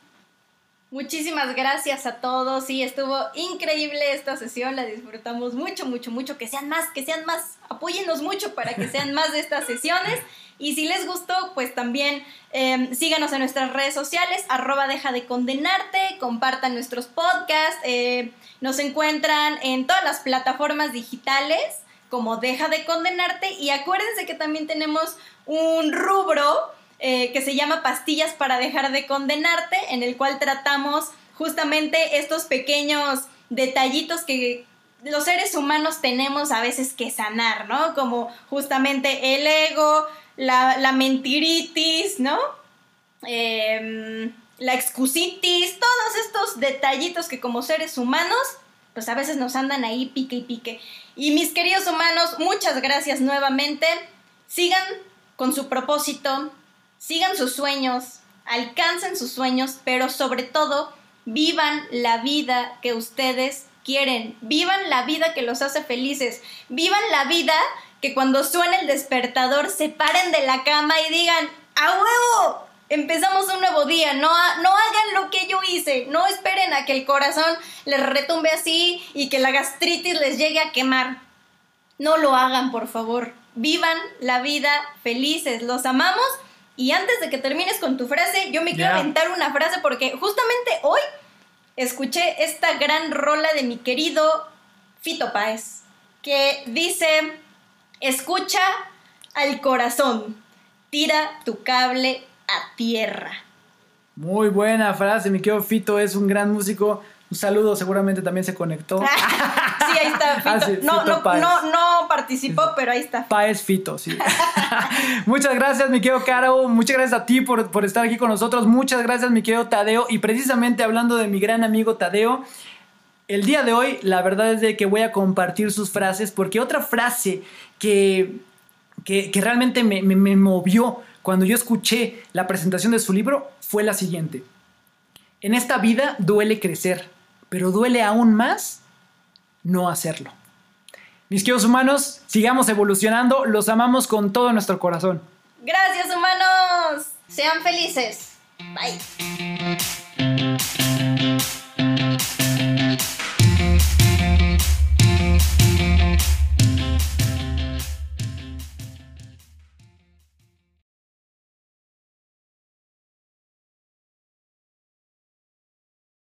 Muchísimas gracias a todos. Sí, estuvo increíble esta sesión. La disfrutamos mucho, mucho, mucho. Que sean más, que sean más. Apóyennos mucho para que sean más de estas sesiones. Y si les gustó, pues también em, síganos en nuestras redes sociales, arroba deja de condenarte, compartan nuestros podcasts, eh, nos encuentran en todas las plataformas digitales como deja de condenarte y acuérdense que también tenemos un rubro eh, que se llama Pastillas para dejar de condenarte, en el cual tratamos justamente estos pequeños detallitos que los seres humanos tenemos a veces que sanar, ¿no? Como justamente el ego, la, mentiritis, ¿no? Em, la excusitis, todos estos detallitos que como seres humanos, pues a veces nos andan ahí pique y pique. Y mis queridos humanos, muchas gracias nuevamente. Sigan con su propósito, sigan sus sueños, alcancen sus sueños, pero sobre todo vivan la vida que ustedes quieren, vivan la vida que los hace felices, vivan la vida que cuando suene el despertador se paren de la cama y digan, ¡a huevo! Empezamos un nuevo día, no, no hagan lo que yo hice, no esperen a que el corazón les retumbe así y que la gastritis les llegue a quemar. No lo hagan, por favor. Vivan la vida felices. Los amamos y antes de que termines con tu frase, yo me quiero aventar una frase porque justamente hoy escuché esta gran rola de mi querido Fito Páez, que dice, escucha al corazón, tira tu cable a tierra. Muy buena frase, mi querido Fito es un gran músico. Un saludo, seguramente también se conectó. sí, ahí está ah, Fito. no, no, participó, pero ahí está. Paez Fito, sí. Muchas gracias, mi querido Caro. Muchas gracias a ti por, por estar aquí con nosotros. Muchas gracias, mi querido Tadeo. Y precisamente hablando de mi gran amigo Tadeo, el día de hoy, la verdad es de que voy a compartir sus frases, porque otra frase que, que, realmente me, me movió cuando yo escuché la presentación de su libro fue la siguiente. En esta vida duele crecer pero duele aún más no hacerlo. Mis queridos humanos, sigamos evolucionando, los amamos con todo nuestro corazón. Gracias humanos, sean felices. Bye.